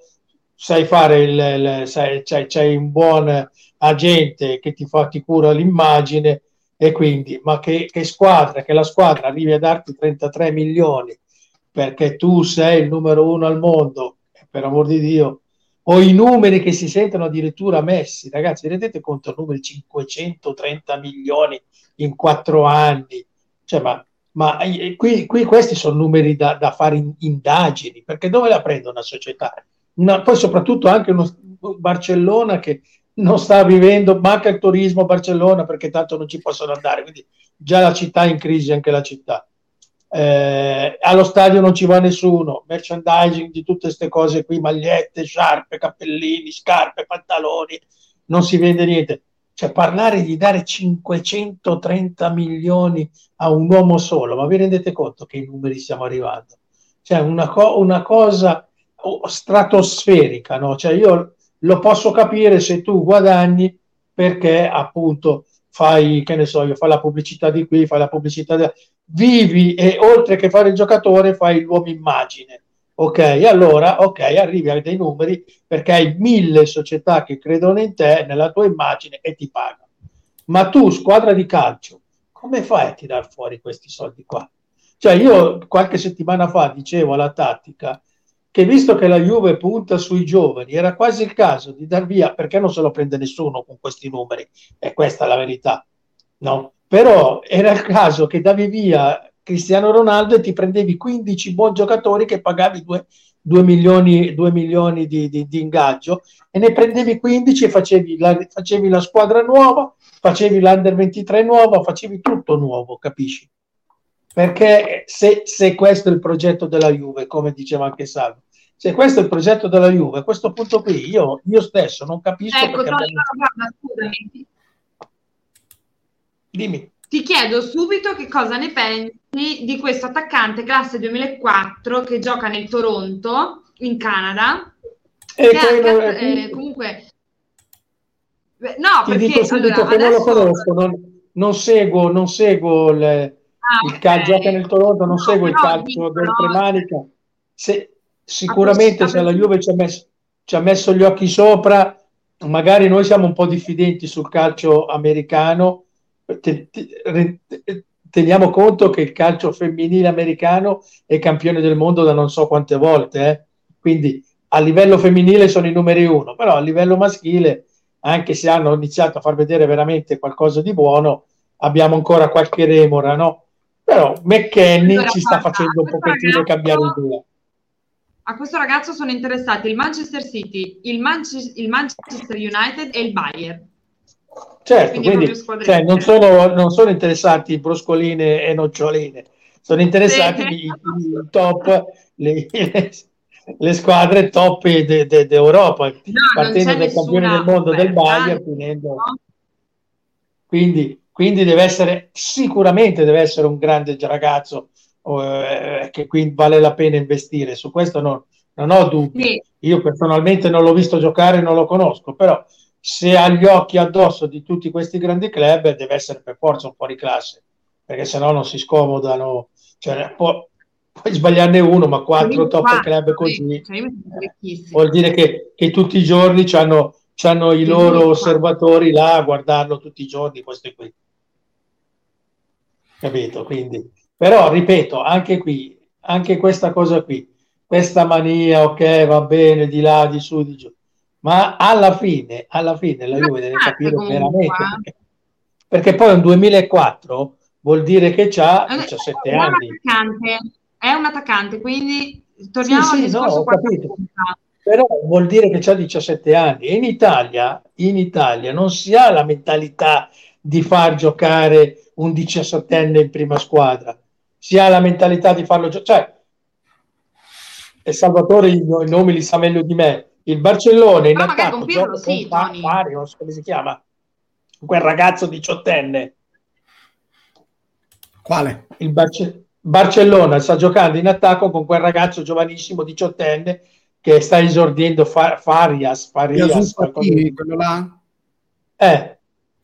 sai fare il, il sai, c'hai, c'hai un buon agente che ti fa, ti cura l'immagine e quindi, ma che, che squadra, che la squadra arrivi a darti 33 milioni perché tu sei il numero uno al mondo, per amor di Dio, o i numeri che si sentono addirittura messi, ragazzi, rendete conto, numeri 530 milioni in quattro anni, cioè, ma, ma qui, qui, questi sono numeri da, da fare in, indagini, perché dove la prende una società? Una, poi soprattutto anche uno Barcellona che non sta vivendo, manca il turismo a Barcellona perché tanto non ci possono andare, quindi già la città è in crisi, anche la città. Eh, allo stadio non ci va nessuno, merchandising di tutte queste cose qui, magliette, sciarpe, cappellini, scarpe, pantaloni, non si vende niente. Cioè parlare di dare 530 milioni a un uomo solo, ma vi rendete conto che i numeri stiamo arrivando? Cioè una, co- una cosa stratosferica, no? Cioè io lo posso capire se tu guadagni perché appunto fai, che ne so, io fai la pubblicità di qui, fai la pubblicità di vivi e oltre che fare il giocatore fai l'uomo immagine. Ok, allora, ok, arrivi a dei numeri perché hai mille società che credono in te, nella tua immagine e ti pagano. Ma tu, squadra di calcio, come fai a tirar fuori questi soldi qua? Cioè, io qualche settimana fa dicevo alla tattica che visto che la Juve punta sui giovani, era quasi il caso di dar via, perché non se lo prende nessuno con questi numeri, e questa è la verità, no? Però era il caso che davi via Cristiano Ronaldo e ti prendevi 15 buoni giocatori che pagavi 2, 2 milioni, 2 milioni di, di, di, ingaggio e ne prendevi 15 e facevi la, facevi la squadra nuova, facevi l'Under 23 nuova, facevi tutto nuovo, capisci? Perché se, se, questo è il progetto della Juve, come diceva anche Salvo, se questo è il progetto della Juve, a questo punto qui io, io stesso non capisco. Ecco, Tony, abbiamo... guarda, scusami. Dimmi. Ti chiedo subito che cosa ne pensi di questo attaccante classe 2004 che gioca nel Toronto, in Canada. E che eh, comunque... No, Ti perché... dico subito allora, che adesso... non lo conosco, non, non seguo, non seguo le, ah, il calcio, gioca nel Toronto, non no, seguo il calcio del no. Premanica. Se, sicuramente se la Juve ci ha, messo, ci ha messo gli occhi sopra, magari noi siamo un po' diffidenti sul calcio americano, teniamo conto che il calcio femminile americano è campione del mondo da non so quante volte, eh? quindi a livello femminile sono i numeri uno, però a livello maschile, anche se hanno iniziato a far vedere veramente qualcosa di buono, abbiamo ancora qualche remora, no? Però McKenny allora, ci sta facendo un pochettino ragazzo, cambiare idea. A questo ragazzo sono interessati il Manchester City, il, Manche- il Manchester United e il Bayern. Certo, quindi, quindi cioè, non, sono, non, sono, interessati broscoline e noccioline, sono interessati sì. i, i, top, le, le, le, squadre top d'Europa, de, de no, partendo dal campione del mondo del Bayern, finendo... No? Quindi, quindi deve essere, sicuramente deve essere un grande ragazzo eh, che quindi vale la pena investire, su questo no, non ho dubbi. Sì. Io personalmente non l'ho visto giocare, non lo conosco, però se ha gli occhi addosso di tutti questi grandi club deve essere per forza un fuori classe perché sennò non si scomodano. Cioè, può, puoi sbagliarne uno ma quattro top qua, club così cioè, eh, vuol dire che, che, tutti i giorni hanno i loro qua. osservatori là a guardarlo tutti i giorni questo e qui. Capito? Quindi però ripeto anche qui anche questa cosa qui questa mania ok va bene di là di su di giù ma alla fine, alla fine la Juve deve capire veramente perché, perché poi un 2004 vuol dire che ha 17 è anni. Attaccante, è un attaccante, quindi torniamo sì, al sì, discorso no, capito. Però vuol dire che ha 17 anni e in Italia, in Italia non si ha la mentalità di far giocare un 17enne in prima squadra, si ha la mentalità di farlo giocare. Cioè, e Salvatore i nomi li sa meglio di me, il Barcellona in Però attacco Pirlo, sì, con Mario, come si chiama? Quel ragazzo diciottenne. Quale? Il Barce- Barcellona sta giocando in attacco con quel ragazzo giovanissimo diciottenne che sta esordendo Fa- Farias. Farias Fati, quello là? Eh.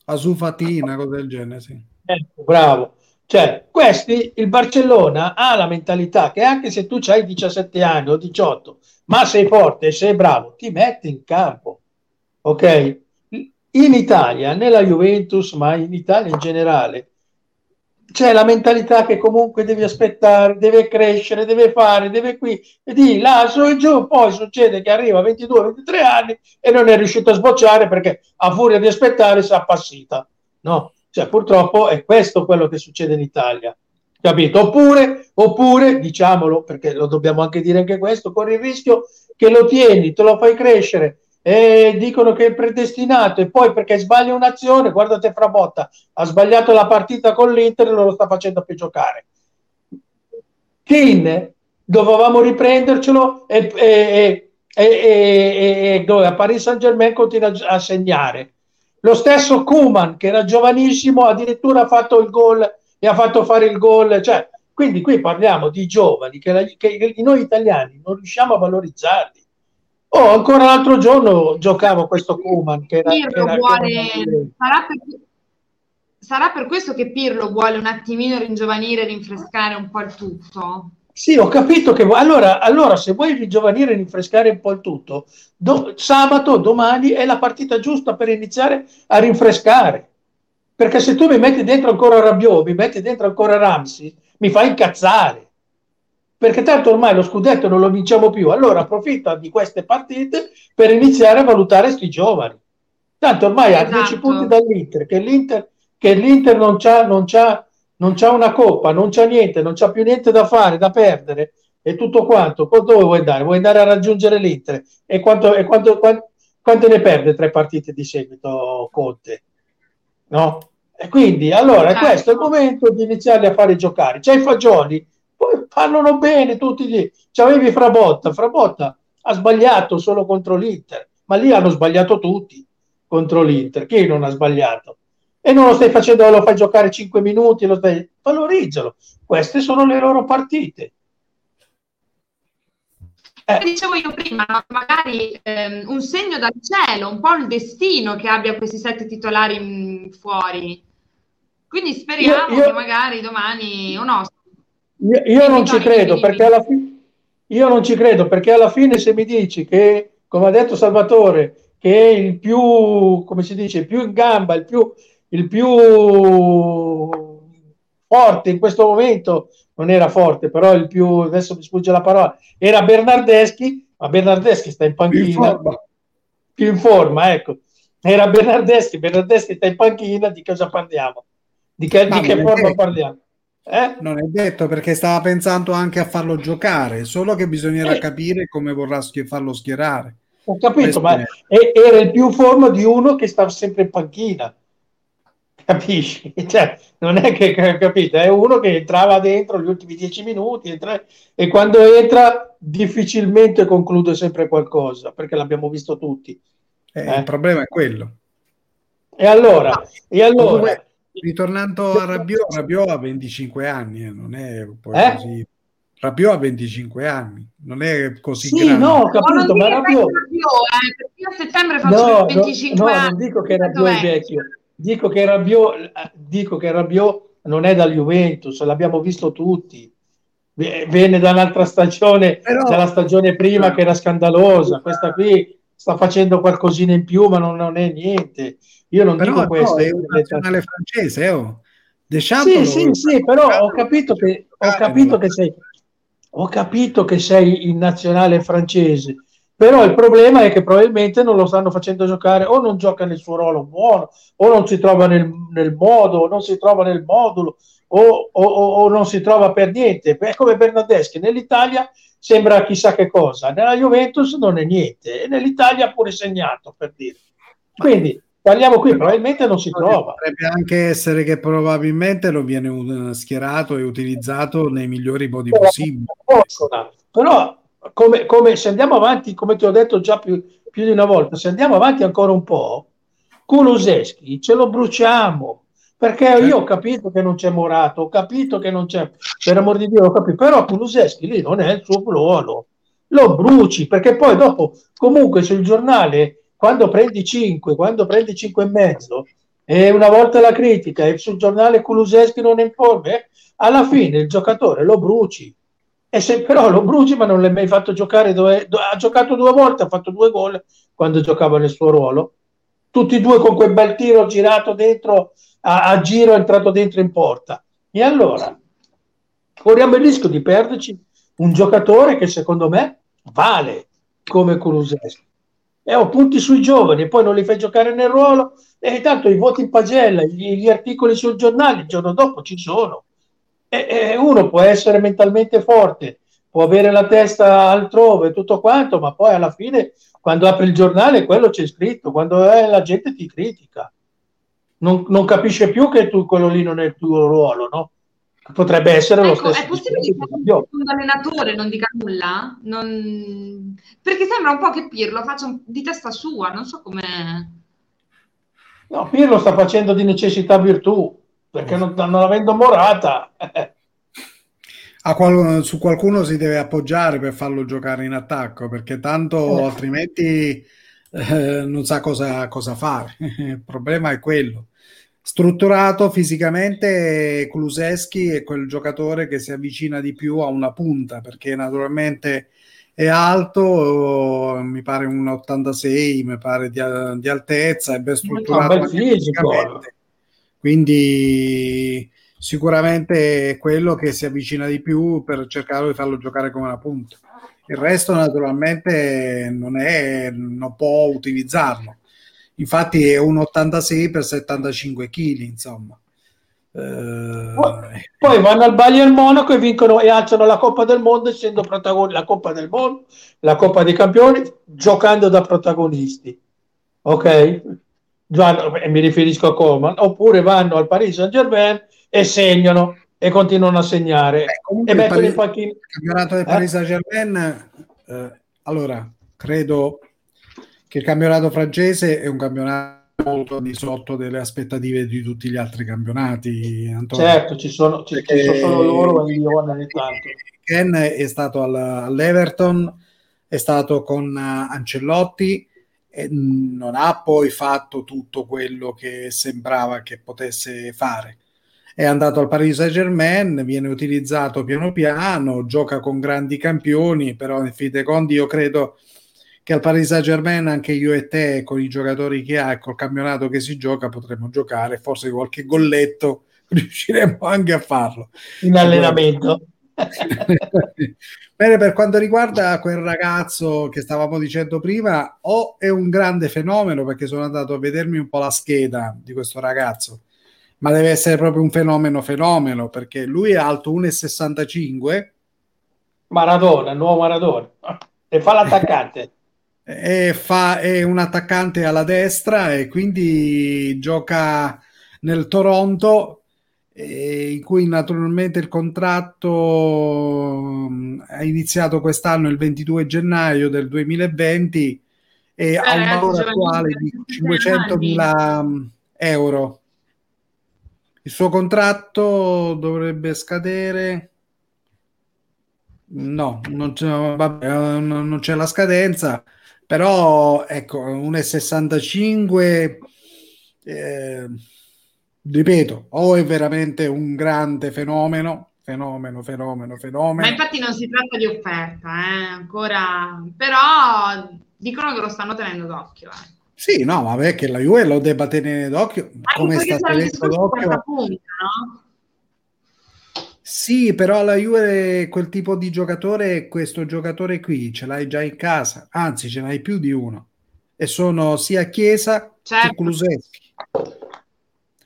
Asufati, una cosa del genere, sì. Eh, bravo. Cioè, questi, il Barcellona ha la mentalità che anche se tu hai 17 anni o 18 ma sei forte e sei bravo, ti metti in campo. Ok? In Italia, nella Juventus, ma in Italia in generale, c'è la mentalità che comunque devi aspettare, deve crescere, deve fare, deve qui e di là su e giù. Poi succede che arriva a 22-23 anni e non è riuscito a sbocciare perché a furia di aspettare si è appassita. No, cioè purtroppo è questo quello che succede in Italia capito? Oppure, oppure, diciamolo, perché lo dobbiamo anche dire anche questo, corri il rischio che lo tieni, te lo fai crescere e dicono che è predestinato e poi perché sbaglia un'azione, guardate Frabotta, ha sbagliato la partita con l'Inter e lo sta facendo più giocare. Kane, dovevamo riprendercelo e, e, e, e a Paris Saint Germain continua a segnare. Lo stesso Kuman, che era giovanissimo, addirittura ha fatto il gol e ha fatto fare il gol. Cioè, quindi qui parliamo di giovani che, la, che noi italiani non riusciamo a valorizzarli. Oh, ancora l'altro giorno giocavo questo Kuman che era, che era, vuole, sarà, per, sarà per questo che Pirlo vuole un attimino ringiovanire, rinfrescare un po' il tutto. Sì, ho capito che allora, allora se vuoi ringiovanire e rinfrescare un po' il tutto, do, sabato, domani è la partita giusta per iniziare a rinfrescare. Perché se tu mi metti dentro ancora Rabiot, mi metti dentro ancora Ramsey, mi fai incazzare. Perché tanto ormai lo scudetto non lo vinciamo più. Allora approfitta di queste partite per iniziare a valutare questi giovani. Tanto ormai esatto. a 10 punti dall'Inter, che l'Inter, che l'Inter non c'ha, non, c'ha, non c'ha una coppa, non c'ha niente, non c'ha più niente da fare, da perdere e tutto quanto. Dove vuoi andare? Vuoi andare a raggiungere l'Inter? E quanto, e quanto, quanto, quanto ne perde tre partite di seguito Conte? No? E quindi allora certo. questo è il momento di iniziare a fare giocare. C'è i fagioli, poi parlano bene tutti lì. C'avevi Frabotta, Frabotta ha sbagliato solo contro l'Inter, ma lì hanno sbagliato tutti contro l'Inter. Chi non ha sbagliato? e non lo stai facendo, lo fai giocare 5 minuti, lo stai, valorizzalo. Queste sono le loro partite. Eh. Dicevo io prima, magari ehm, un segno dal cielo, un po' il destino che abbia questi sette titolari mh, fuori. Quindi speriamo io, io, che magari domani o no. Io, io non ci credo perché alla fine io non ci credo perché alla fine se mi dici che, come ha detto Salvatore, che è il più, come si dice, più in gamba, il più, il più forte in questo momento, non era forte, però il più, adesso mi sfugge la parola, era Bernardeschi, ma Bernardeschi sta in panchina. Più in forma, più in forma ecco. Era Bernardeschi, Bernardeschi sta in panchina, di cosa parliamo? Di che, di che forma parliamo? Eh? Non è detto perché stava pensando anche a farlo giocare, solo che bisognerà eh. capire come vorrà farlo schierare. Ho capito, Questo ma è... era il più forma di uno che stava sempre in panchina. Capisci? Cioè, non è che capito, è uno che entrava dentro gli ultimi dieci minuti entra, e quando entra difficilmente conclude sempre qualcosa, perché l'abbiamo visto tutti. Eh, eh? Il problema è quello. E allora, e allora ritornando a Rabiot, Rabiot ha 25 anni, eh, non è poi eh? così. Rabiot ha 25 anni, non è così sì, grande. no, ho capito, ma Rabiot... Rabiot eh, perché a settembre faccio no, 25 no, anni. No, non dico che Rabiot è vecchio, dico che Rabiot, dico che Rabiot non è dal Juventus, l'abbiamo visto tutti. Viene da un'altra stagione, Però... dalla stagione prima che era scandalosa. Questa qui sta facendo qualcosina in più, ma non, non è niente. Io non però, dico questo. è un nazionale francese, oh. Sì, sì, sì, però ho capito che, ho capito che sei ho capito che sei in nazionale francese, però il problema è che probabilmente non lo stanno facendo giocare o non gioca nel suo ruolo buono, o non si trova nel, nel modo, o non si trova nel modulo, o, o, o, non si trova per niente. È come Bernardeschi, nell'Italia sembra chissà che cosa, nella Juventus non è niente, e nell'Italia ha pure segnato, per dire. Quindi Parliamo qui, probabilmente non si trova. Potrebbe anche essere che probabilmente non viene schierato e utilizzato nei migliori modi però, possibili. Però, come, come, se andiamo avanti, come ti ho detto già più, più di una volta, se andiamo avanti ancora un po', Kuluseschi ce lo bruciamo. Perché certo. io ho capito che non c'è Morato, ho capito che non c'è, per amor di Dio, ho capito, però Kuluseschi lì non è il suo ruolo. Lo bruci, perché poi dopo, comunque sul giornale quando prendi 5, quando prendi 5 e mezzo, e una volta la critica e sul giornale Kuluseschi non è in forma, eh, alla fine il giocatore lo bruci. E se però lo bruci, ma non l'hai mai fatto giocare, dove, ha giocato due volte, ha fatto due gol quando giocava nel suo ruolo, tutti e due con quel bel tiro girato dentro, a, a giro è entrato dentro in porta. E allora corriamo il rischio di perderci un giocatore che secondo me vale come Kuluseschi e ho punti sui giovani, poi non li fai giocare nel ruolo, e tanto i voti in pagella, gli, gli articoli sul giornale il giorno dopo ci sono. E, e, uno può essere mentalmente forte, può avere la testa altrove, tutto quanto, ma poi alla fine, quando apri il giornale, quello c'è scritto, quando eh, la gente ti critica. Non, non, capisce più che tu quello lì non è il tuo ruolo, no? potrebbe essere ecco, lo stesso. È possibile che un allenatore non dica nulla? Non... Perché sembra un po' che Pirlo faccia di testa sua, non so come... No, Pirlo sta facendo di necessità virtù, perché non, non avendo morata... Qual- su qualcuno si deve appoggiare per farlo giocare in attacco, perché tanto eh. altrimenti eh, non sa cosa, cosa fare. Il problema è quello strutturato fisicamente Kuluseschi è quel giocatore che si avvicina di più a una punta perché naturalmente è alto, mi pare un 86, mi pare di, di altezza, è ben strutturato fisicamente. Quindi sicuramente è quello che si avvicina di più per cercare di farlo giocare come una punta. Il resto naturalmente non, è, non può utilizzarlo infatti è un 86 per 75 kg, insomma. Eh... Poi vanno al Bayern Monaco e vincono e alzano la Coppa del Mondo essendo protagonisti, la Coppa del Mondo, la Coppa dei Campioni, giocando da protagonisti. Ok? Vanno, e mi riferisco a Coman, oppure vanno al Paris Saint Germain e segnano e continuano a segnare Beh, e mettono in panchina. Il campionato del Paris Saint Germain, eh, allora credo che il campionato francese è un campionato molto di sotto delle aspettative di tutti gli altri campionati. Antonio. Certo, ci sono, ci sono solo loro e Lione ogni tanto. Ken è stato all'Everton, è stato con Ancellotti e non ha poi fatto tutto quello che sembrava che potesse fare. È andato al Paris Saint Germain, viene utilizzato piano piano, gioca con grandi campioni, però in fin dei conti io credo che al Paris Saint Germain anche io e te con i giocatori che ha e col campionato che si gioca potremmo giocare, forse qualche golletto riusciremo anche a farlo. In allenamento. Bene, per quanto riguarda quel ragazzo che stavamo dicendo prima, o è un grande fenomeno perché sono andato a vedermi un po' la scheda di questo ragazzo, ma deve essere proprio un fenomeno fenomeno perché lui è alto 1,65 Maradona, nuovo Maradona e fa l'attaccante e fa, è un attaccante alla destra e quindi gioca nel Toronto in cui naturalmente il contratto è iniziato quest'anno il 22 gennaio del 2020 e eh, ha un valore attuale di 500 mila euro. Il suo contratto dovrebbe scadere. No, non c'è, vabbè, non c'è la scadenza però ecco 1,65 eh, ripeto o è veramente un grande fenomeno fenomeno fenomeno fenomeno ma infatti non si tratta di offerta eh, ancora però dicono che lo stanno tenendo d'occhio eh. sì no ma che la Juve lo debba tenere d'occhio come sta tenendo d'occhio punta, no? Sì, però la Juve quel tipo di giocatore, questo giocatore qui ce l'hai già in casa, anzi ce n'hai più di uno e sono sia Chiesa certo. che Kulusevski.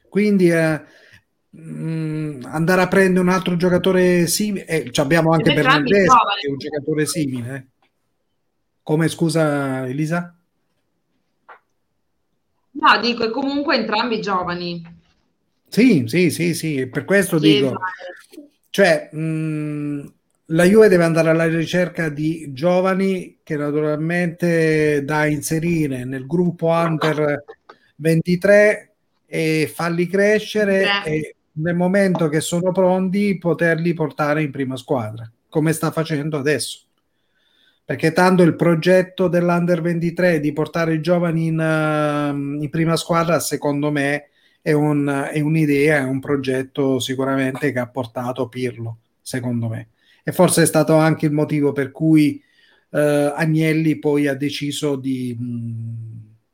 Quindi eh, mh, mm, andare a prendere un altro giocatore simile, eh, abbiamo anche Bernardeschi che è un giocatore simile. Eh. Come scusa Elisa? No, dico, comunque entrambi giovani. Sì, sì, sì, sì, per questo Chiesa. dico cioè, mh, la Juve deve andare alla ricerca di giovani che naturalmente da inserire nel gruppo Under 23 e farli crescere yeah. e nel momento che sono pronti poterli portare in prima squadra, come sta facendo adesso. Perché tanto il progetto dell'Under 23 di portare i giovani in, uh, in prima squadra, secondo me, è, un, è un'idea, è un progetto sicuramente che ha portato Pirlo, secondo me. E forse è stato anche il motivo per cui eh, Agnelli poi ha deciso di,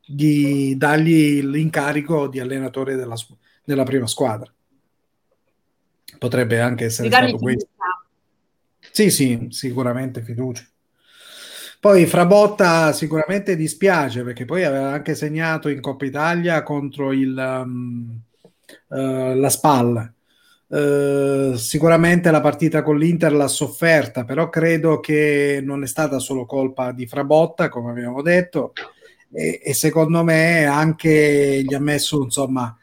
di dargli l'incarico di allenatore della, della prima squadra. Potrebbe anche essere stato questo. Sì, sì, sicuramente fiducia. Poi Frabotta sicuramente dispiace perché poi aveva anche segnato in Coppa Italia contro il, um, uh, la SPAL. Uh, sicuramente la partita con l'Inter l'ha sofferta, però credo che non è stata solo colpa di Frabotta, come abbiamo detto, e, e secondo me anche gli ha messo insomma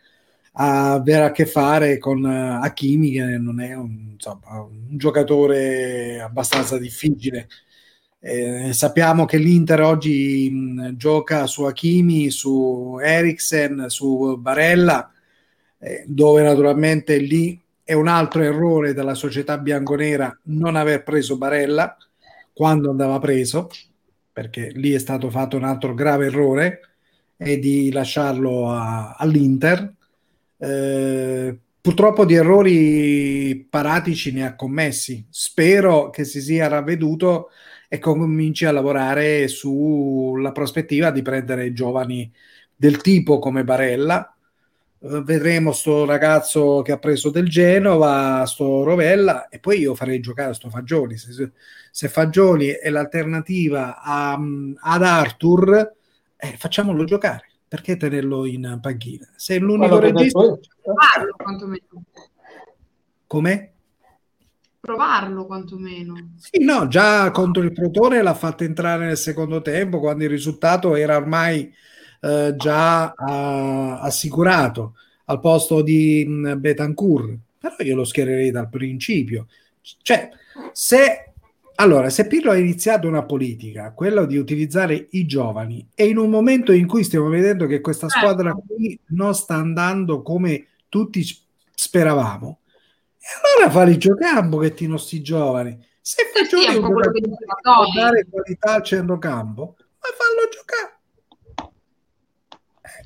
a avere a che fare con uh, Hakimi, che non è un, insomma, un giocatore abbastanza difficile eh, sappiamo che l'Inter oggi mh, gioca su Hakimi, su Eriksen, su Barella, eh, dove naturalmente lì è un altro errore della società bianconera non aver preso Barella quando andava preso, perché lì è stato fatto un altro grave errore, e di lasciarlo a, all'Inter. Eh, purtroppo di errori paratici ne ha commessi. Spero che si sia ravveduto e cominci a lavorare sulla prospettiva di prendere giovani del tipo come Barella. Uh, vedremo sto ragazzo che ha preso del Genova, sto Rovella, e poi io farei giocare sto Fagioli. Se, se Fagioli è l'alternativa a, ad Arthur, eh, facciamolo giocare. Perché tenerlo in panchina? Se è l'unico regista... Parlo, quantomeno. Come? Provarlo quantomeno. Sì, no, già contro il Protone l'ha fatto entrare nel secondo tempo quando il risultato era ormai eh, già uh, assicurato al posto di mh, Betancourt. Però io lo schiererei dal principio. Cioè, se allora, se Pirlo ha iniziato una politica, quella di utilizzare i giovani, e in un momento in cui stiamo vedendo che questa certo. squadra qui non sta andando come tutti speravamo, allora fai giocare un pochettino sti giovani. Se fai eh giocare sì, un giocatore dare qualità al centrocampo, ma fallo giocare.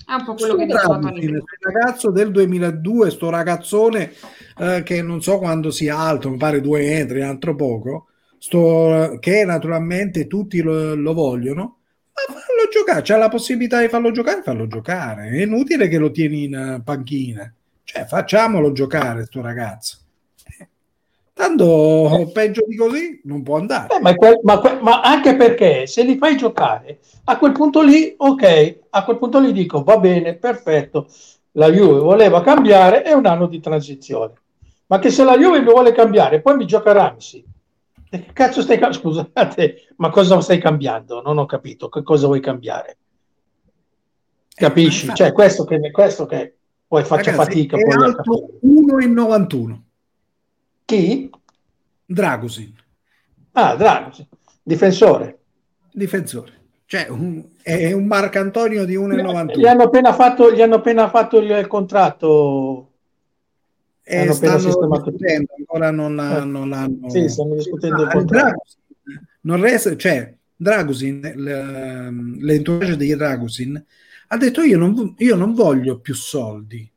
È un po' quello che diceva Il ragazzo del 2002, sto ragazzone eh, che non so quando sia alto, mi pare due metri, altro poco, sto, che naturalmente tutti lo, lo vogliono, ma fallo giocare, c'è la possibilità di farlo giocare, fallo giocare. È inutile che lo tieni in eh, panchina. Cioè, facciamolo giocare, sto ragazzo. Tanto peggio di così non può andare. Eh, ma, que- ma, ma, anche perché se li fai giocare, a quel punto lì, ok, a quel punto lì dico va bene, perfetto, la Juve voleva cambiare, è un anno di transizione. Ma che se la Juve mi vuole cambiare, poi mi gioca Ramsey. Che cazzo stai cambiando? Scusate, ma cosa stai cambiando? Non ho capito, che cosa vuoi cambiare? Capisci? Eh, cioè, questo che, questo che poi faccio Ragazzi, fatica. Poi alto 1,91 chi? Dragusin. Ah, Dragusin, difensore. Difensore. Cioè, un, è un Marcantonio di 1,91. Gli hanno appena fatto, gli hanno appena fatto il contratto. E hanno stanno discutendo, ancora non, eh. non hanno... Sì, stanno discutendo ah, il contratto. non resta, cioè, Dragusin, l'entourage di Dragusin, ha detto io non, io non voglio più soldi,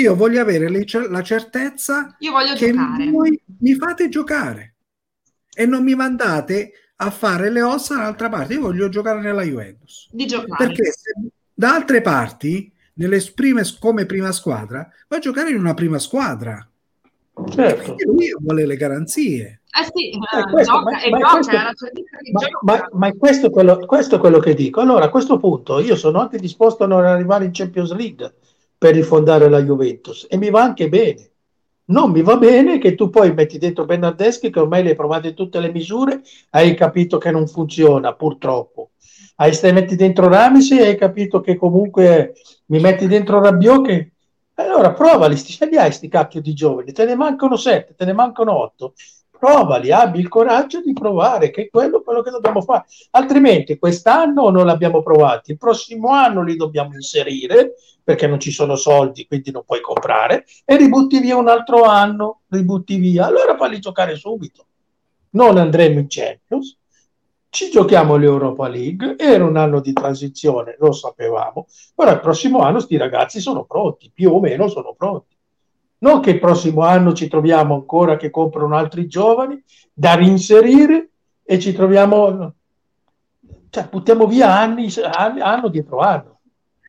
io voglio avere le, la certezza Io voglio che giocare. voi mi fate giocare e non mi mandate a fare le ossa dall'altra parte. Io voglio giocare nella Juventus. Di giocare. Perché se, da altre parti, nelle prime, come prima squadra, va a giocare in una prima squadra. Certo. lui vuole le garanzie. Eh sì, eh, questo, gioca ma, e ma gioca, questo, ma, ma, ma questo, è quello, questo è quello che dico. Allora, a questo punto io sono anche disposto a non arrivare in Champions League per rifondare la Juventus e mi va anche bene. Non mi va bene che tu poi metti dentro Bernardeschi che ormai le hai provate tutte le misure, hai capito che non funziona purtroppo. Hai stai metti dentro Ramsey e hai capito che comunque mi metti dentro Rabiot che allora provali, ce li hai sti cacchio di giovani, te ne mancano sette, te ne mancano otto, provali, abbi il coraggio di provare, che è quello, quello che dobbiamo fare. Altrimenti quest'anno non l'abbiamo provati, il prossimo anno li dobbiamo inserire perché non ci sono soldi, quindi non puoi comprare, e ributti via un altro anno, ributti via, allora falli giocare subito. Non andremo in Champions, ci giochiamo l'Europa League, era un anno di transizione, lo sapevamo, ora il prossimo anno sti ragazzi sono pronti, più o meno sono pronti. Non che il prossimo anno ci troviamo ancora che comprano altri giovani da reinserire e ci troviamo, cioè buttiamo via anni, anno dietro anno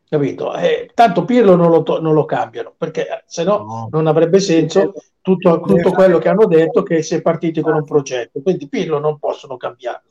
capito? Eh, tanto Pirlo non lo, to- non lo, cambiano perché eh, se no, non avrebbe senso tutto, tutto quello che hanno detto che si è partiti con un progetto. Quindi Pirlo non possono cambiarlo.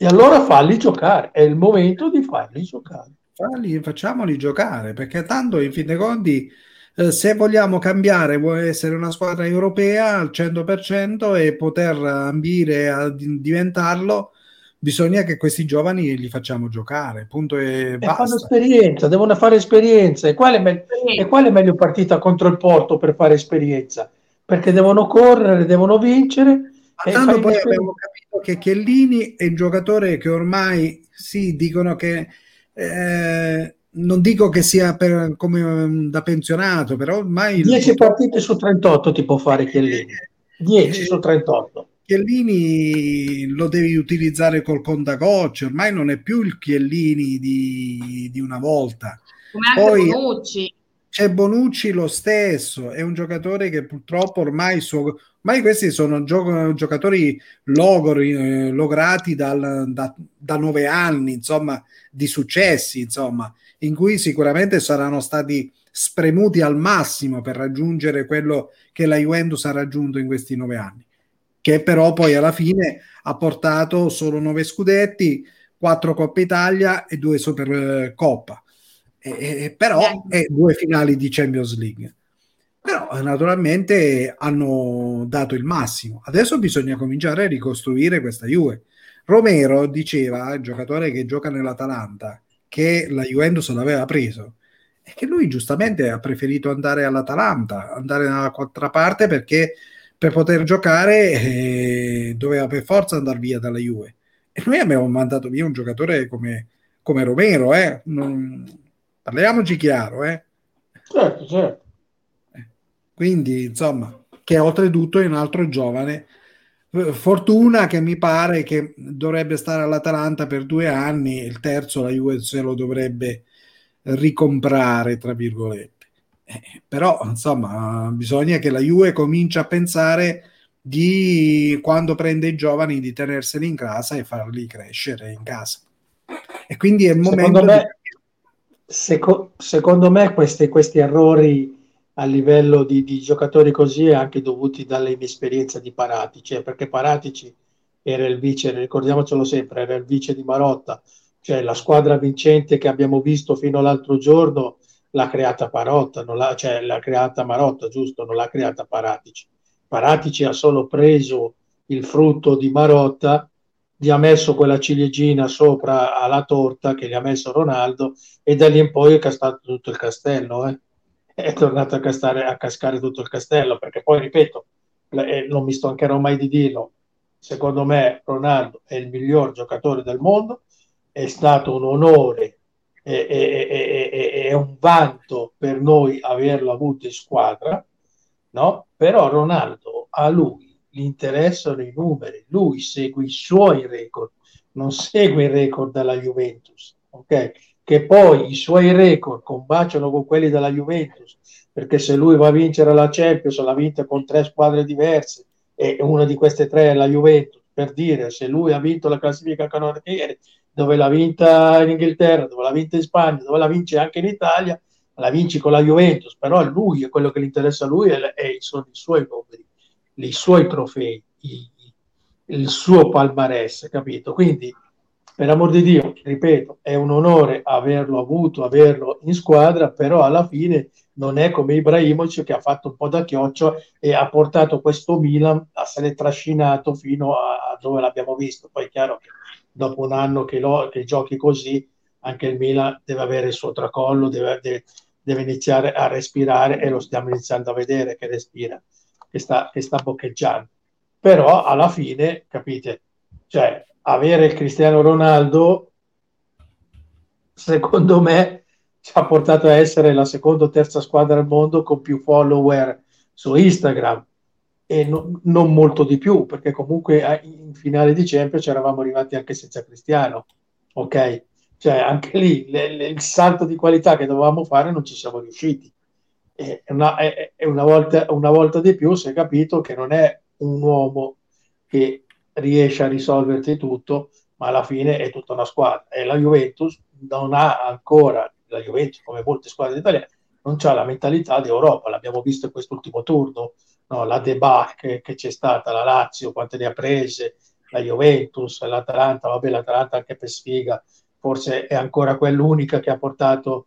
E allora falli giocare è il momento di farli giocare. Falli, facciamoli giocare perché tanto in fin dei conti eh, se vogliamo cambiare vuole essere una squadra europea al 100% e poter ambire a diventarlo bisogna che questi giovani li facciamo giocare, punto e, e fanno esperienza, devono fare esperienza. E quale, me- e quale meglio partita contro il Porto per fare esperienza? Perché devono correre, devono vincere. Ma tanto poi abbiamo capito che Chiellini è un giocatore che ormai sì, dicono che eh, non dico che sia per, come um, da pensionato, però ormai 10 partite su 38 ti può fare Chiellini. 10 eh, su 38. Chiellini lo devi utilizzare col contagocce, ormai non è più il Chiellini di, di una volta. Come anche Poi, Bonucci. C'è Bonucci lo stesso, è un giocatore che purtroppo ormai, suo, ormai questi sono gio- giocatori logori, eh, lograti dal, da, da nove anni, insomma, di successi, insomma, in cui sicuramente saranno stati spremuti al massimo per raggiungere quello che la Juventus ha raggiunto in questi nove anni che però poi alla fine ha portato solo nove scudetti, quattro Coppa Italia e due Supercoppa, e, e, però e due finali di Champions League. Però naturalmente hanno dato il massimo. Adesso bisogna cominciare a ricostruire questa Juve. Romero diceva, il giocatore che gioca nell'Atalanta, che la Juventus l'aveva preso e che lui giustamente ha preferito andare all'Atalanta, andare dalla parte perché per poter giocare eh, doveva per forza andare via dalla Juve. E noi abbiamo mandato via un giocatore come, come Romero, eh? non, parliamoci chiaro. Eh? Certo, certo. Quindi, insomma, che oltretutto è un altro giovane. Fortuna che mi pare che dovrebbe stare all'Atalanta per due anni, il terzo la Juve se lo dovrebbe ricomprare, tra virgolette. Eh, però, insomma, bisogna che la Juve cominci a pensare di quando prende i giovani di tenerseli in casa e farli crescere in casa. E quindi è il momento secondo me, di... seco- secondo me questi, questi errori a livello di, di, giocatori così è anche dovuti dall'inesperienza di Paratici, eh, perché Paratici era il vice, ricordiamocelo sempre, era il vice di Marotta, cioè la squadra vincente che abbiamo visto fino all'altro giorno l'ha creata Parotta, l'ha, cioè l'ha creata Marotta, giusto? Non l'ha creata Paratici. Paratici ha solo preso il frutto di Marotta, gli ha messo quella ciliegina sopra alla torta che gli ha messo Ronaldo e da lì in poi è cascato tutto il castello. Eh? È tornato a, castare, a, cascare tutto il castello perché poi, ripeto, eh, non mi stancherò mai di dirlo, secondo me Ronaldo è il miglior giocatore del mondo, è stato un onore e, e, e, un vanto per noi averlo avuto in squadra no? Però Ronaldo a lui gli interessano i numeri, lui segue i suoi record, non segue i record della Juventus, ok? Che poi i suoi record combaciano con quelli della Juventus, perché se lui va a vincere la Champions, l'ha vinta con tre squadre diverse e una di queste tre è la Juventus, per dire, se lui ha vinto la classifica canoniere, dove l'ha vinta in Inghilterra, dove l'ha vinta in Spagna, dove la vince anche in Italia, la vinci con la Juventus, però lui è quello che gli interessa a lui è, sono i suoi numeri, i suoi trofei, i, il suo palmarès, capito? Quindi, per amor di Dio, ripeto, è un onore averlo avuto, averlo in squadra, però alla fine non è come Ibrahimovic che ha fatto un po' da chioccio e ha portato questo Milan a essere trascinato fino a, a dove l'abbiamo visto. Poi è chiaro che dopo un anno che, lo, che giochi così, anche il Milan deve avere il suo tracollo, deve, deve, deve iniziare a respirare e lo stiamo iniziando a vedere che respira, che sta, che sta boccheggiando. Però alla fine, capite, cioè avere il Cristiano Ronaldo, secondo me, ci ha portato a essere la seconda o terza squadra al mondo con più follower su Instagram e no, non molto di più, perché comunque in finale di Champions eravamo arrivati anche senza Cristiano, ok? Cioè, anche lì le, le, il salto di qualità che dovevamo fare non ci siamo riusciti. E una, è una, volta, una volta di più si è capito che non è un uomo che riesce a risolverti tutto, ma alla fine è tutta una squadra. E la Juventus non ha ancora, la Juventus come molte squadre italiane, non ha la mentalità di Europa. L'abbiamo visto in quest'ultimo turno, no? la debacle che c'è stata, la Lazio, quante ne ha prese, la Juventus, l'Atalanta, vabbè l'Atalanta anche per sfiga forse è ancora quell'unica che ha portato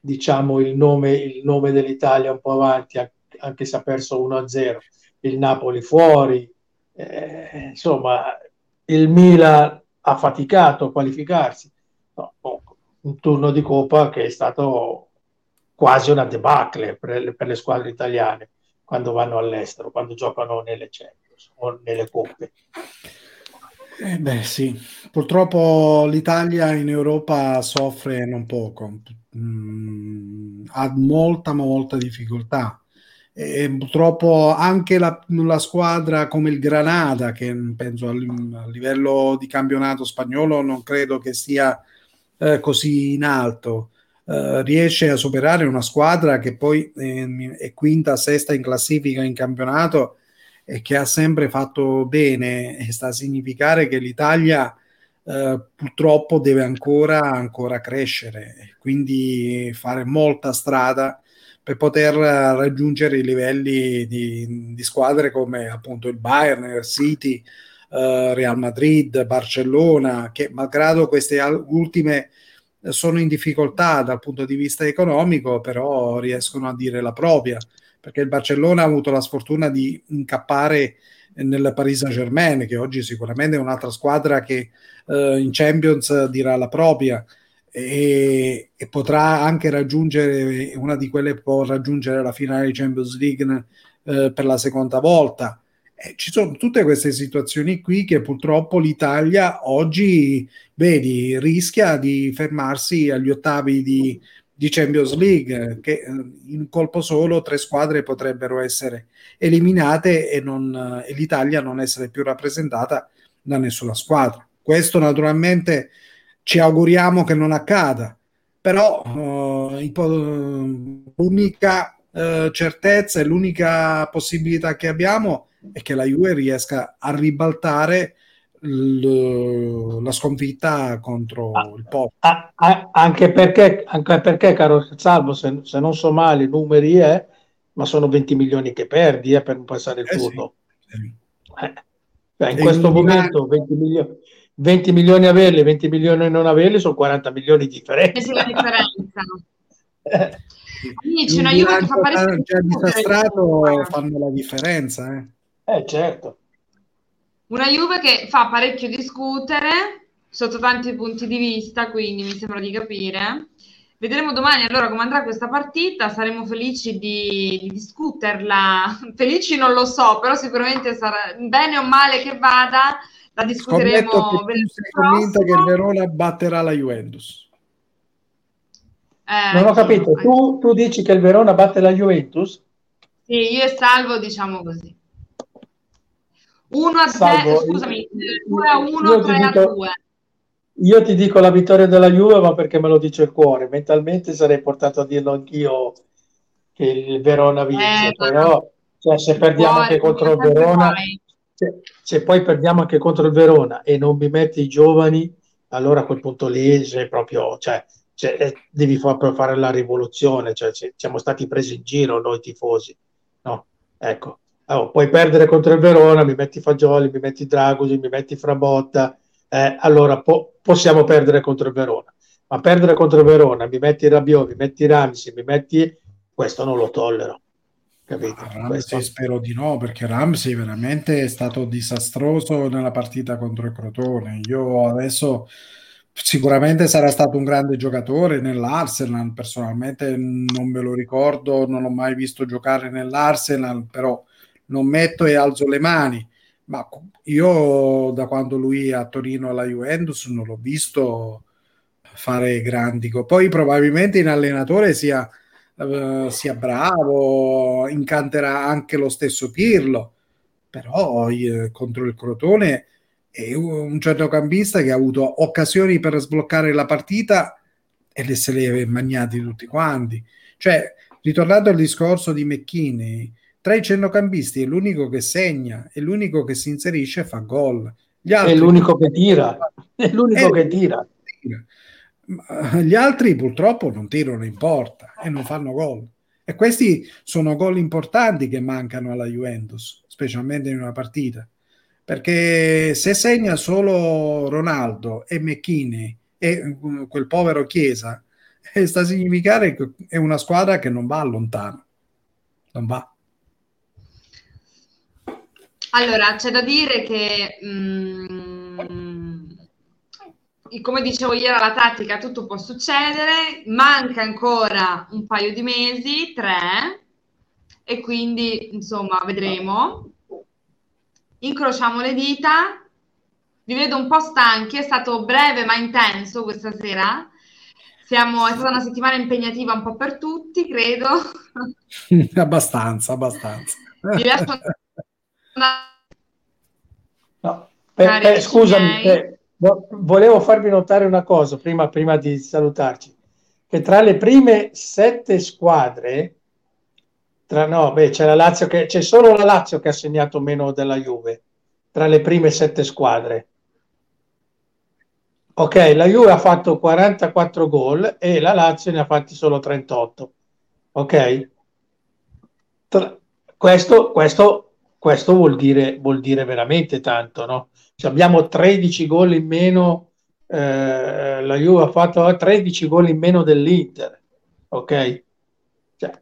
diciamo, il, nome, il nome dell'Italia un po' avanti, anche se ha perso 1-0, il Napoli fuori, eh, insomma il Milan ha faticato a qualificarsi, no, un turno di Coppa che è stato quasi una debacle per, per le squadre italiane quando vanno all'estero, quando giocano nelle Champions o nelle coppe. Eh beh, sì, purtroppo l'Italia in Europa soffre non poco, mm, ha molta, molta difficoltà. E purtroppo anche la, la, squadra come il Granada, che penso a, a livello di campionato spagnolo non credo che sia eh, così in alto, eh, riesce a superare una squadra che poi eh, è quinta, sesta in classifica in campionato e che ha sempre fatto bene. E sta a significare che l'Italia eh, purtroppo deve ancora, ancora crescere, quindi fare molta strada per poter raggiungere i livelli di, di squadre come appunto il Bayern, il City, eh, Real Madrid, Barcellona, che malgrado queste ultime sono in difficoltà dal punto di vista economico, però riescono a dire la propria perché il Barcellona ha avuto la sfortuna di incappare nel Paris Saint Germain, che oggi sicuramente è un'altra squadra che eh, in Champions dirà la propria e, e, potrà anche raggiungere una di quelle può raggiungere la finale di Champions League eh, per la seconda volta. Eh, ci sono tutte queste situazioni qui che purtroppo l'Italia oggi, vedi, rischia di fermarsi agli ottavi di, di Champions League, che eh, in un colpo solo tre squadre potrebbero essere eliminate e, non, e l'Italia non essere più rappresentata da nessuna squadra. Questo naturalmente ci auguriamo che non accada, però uh, l'unica uh, certezza e l'unica possibilità che abbiamo è che la Juve riesca a ribaltare l- la sconfitta contro ah, il Pop. Ah, ah, anche, perché, anche perché, caro Salvo, se, se non so male i numeri è, eh, ma sono 20 milioni che perdi eh, per non passare il turno. Eh sì, sì. Eh. In questo momento 20 milioni, 20 milioni averli, 20 milioni non averli sono 40 milioni di differenza. la differenza. Amici, una Juve che fa parecchio disastrato fanno la differenza. Eh, eh certo. Una Juve che fa parecchio discutere sotto tanti punti di vista, quindi mi sembra di capire. Vedremo domani allora come andrà questa partita, saremo felici di, di, discuterla. Felici non lo so, però sicuramente sarà bene o male che vada, la discuteremo. Che sei convinta che il Verona batterà la Juventus? Eh, non ho capito, tu, tu, dici che il Verona batte la Juventus? Sì, io e Salvo diciamo così. 1 a 0, scusami, 2 a 1, 3 a 2. Io ti dico la vittoria della Juve, ma perché me lo dice il cuore. Mentalmente sarei portato a dirlo anch'io che il Verona vince, eh, però cioè, se perdiamo anche contro il Verona, se, se, poi perdiamo anche contro il Verona e non mi metti i giovani, allora a quel punto lì sei proprio, cioè, cioè, eh, devi far, fare la rivoluzione, cioè, siamo stati presi in giro noi tifosi, no? Ecco, oh, puoi perdere contro il Verona, mi metti Fagioli, mi metti Dragosi, mi metti Frabotta, eh, allora po- possiamo perdere contro il Verona. Ma perdere contro il Verona, mi metti Rabiot, mi metti Ramsey, mi metti... Questo non lo tollero. Capito? Ah, Ramsey spero di no, perché Ramsey veramente è stato disastroso nella partita contro il Crotone. Io adesso sicuramente sarà stato un grande giocatore nell'Arsenal, personalmente non me lo ricordo, non l'ho mai visto giocare nell'Arsenal, però non metto e alzo le mani ma io da quando lui è a Torino alla Juventus non l'ho visto fare grandi. Poi probabilmente in allenatore sia, uh, sia bravo, incanterà anche lo stesso Pirlo, però eh, contro il Crotone è un centrocampista che ha avuto occasioni per sbloccare la partita e le se le ha magnati tutti quanti. Cioè, ritornando al discorso di McKinney, tra i centrocampisti è l'unico che segna, è l'unico che si inserisce e fa gol. Gli altri, è l'unico che tira, è l'unico è che tira. Gli altri purtroppo non tirano in porta e non fanno gol. E questi sono gol importanti che mancano alla Juventus, specialmente in una partita. Perché se segna solo Ronaldo e McKinney e mm, quel povero Chiesa, eh, sta a significare che è una squadra che non va lontano. Non va. Allora, c'è da dire che, mm, come dicevo ieri alla tattica, tutto può succedere, manca ancora un paio di mesi, tre, e quindi, insomma, vedremo. Incrociamo le dita. Vi vedo un po' stanchi, è stato breve ma intenso questa sera. Siamo, è stata una settimana impegnativa un po' per tutti, credo. abbastanza, abbastanza. Vi lascio No, per, per, scusami, per, volevo farvi notare una cosa prima, prima di salutarci, che tra le prime sette squadre, tra, no, beh, c'è la Lazio che c'è solo la Lazio che ha segnato meno della Juve tra le prime sette squadre. Ok, la Juve ha fatto 44 gol e la Lazio ne ha fatti solo 38. Ok? Tra, questo, questo questo vuol dire, vuol dire veramente tanto, no? Se abbiamo 13 gol in meno, eh, la Juve ha fatto 13 gol in meno dell'Inter, ok? Cioè,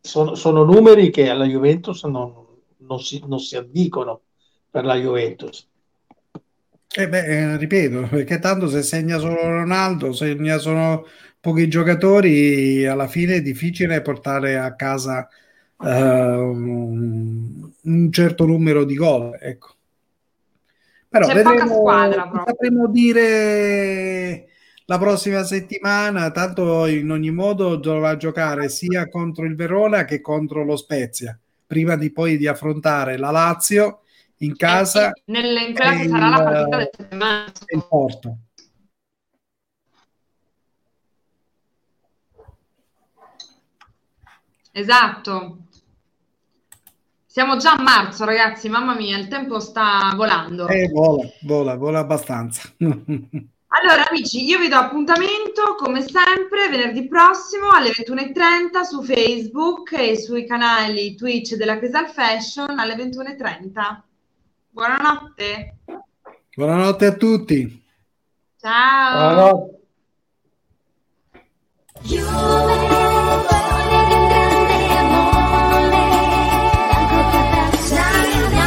sono, sono, numeri che alla Juventus non, non, si, non si addicono per la Juventus. Eh beh, eh, ripeto, perché tanto se segna solo Ronaldo, segna solo pochi giocatori, alla fine è difficile portare a casa uh, un certo numero di gol. Ecco. Però C'è vedremo, squadra sapremo dire la prossima settimana, tanto in ogni modo dovrà giocare sia contro il Verona che contro lo Spezia, prima di poi di affrontare la Lazio in casa Eh nel- in quella e che sarà la partita del settimana. il Porto. Esatto. Siamo già a marzo, ragazzi, mamma mia, il tempo sta volando. Eh, vola, vola, vola abbastanza. Allora, amici, io vi do appuntamento come sempre venerdì prossimo alle 21.30 su Facebook e sui canali Twitch della Crisal Fashion alle 21.30. Buonanotte. Buonanotte a tutti. Ciao. Buonanotte.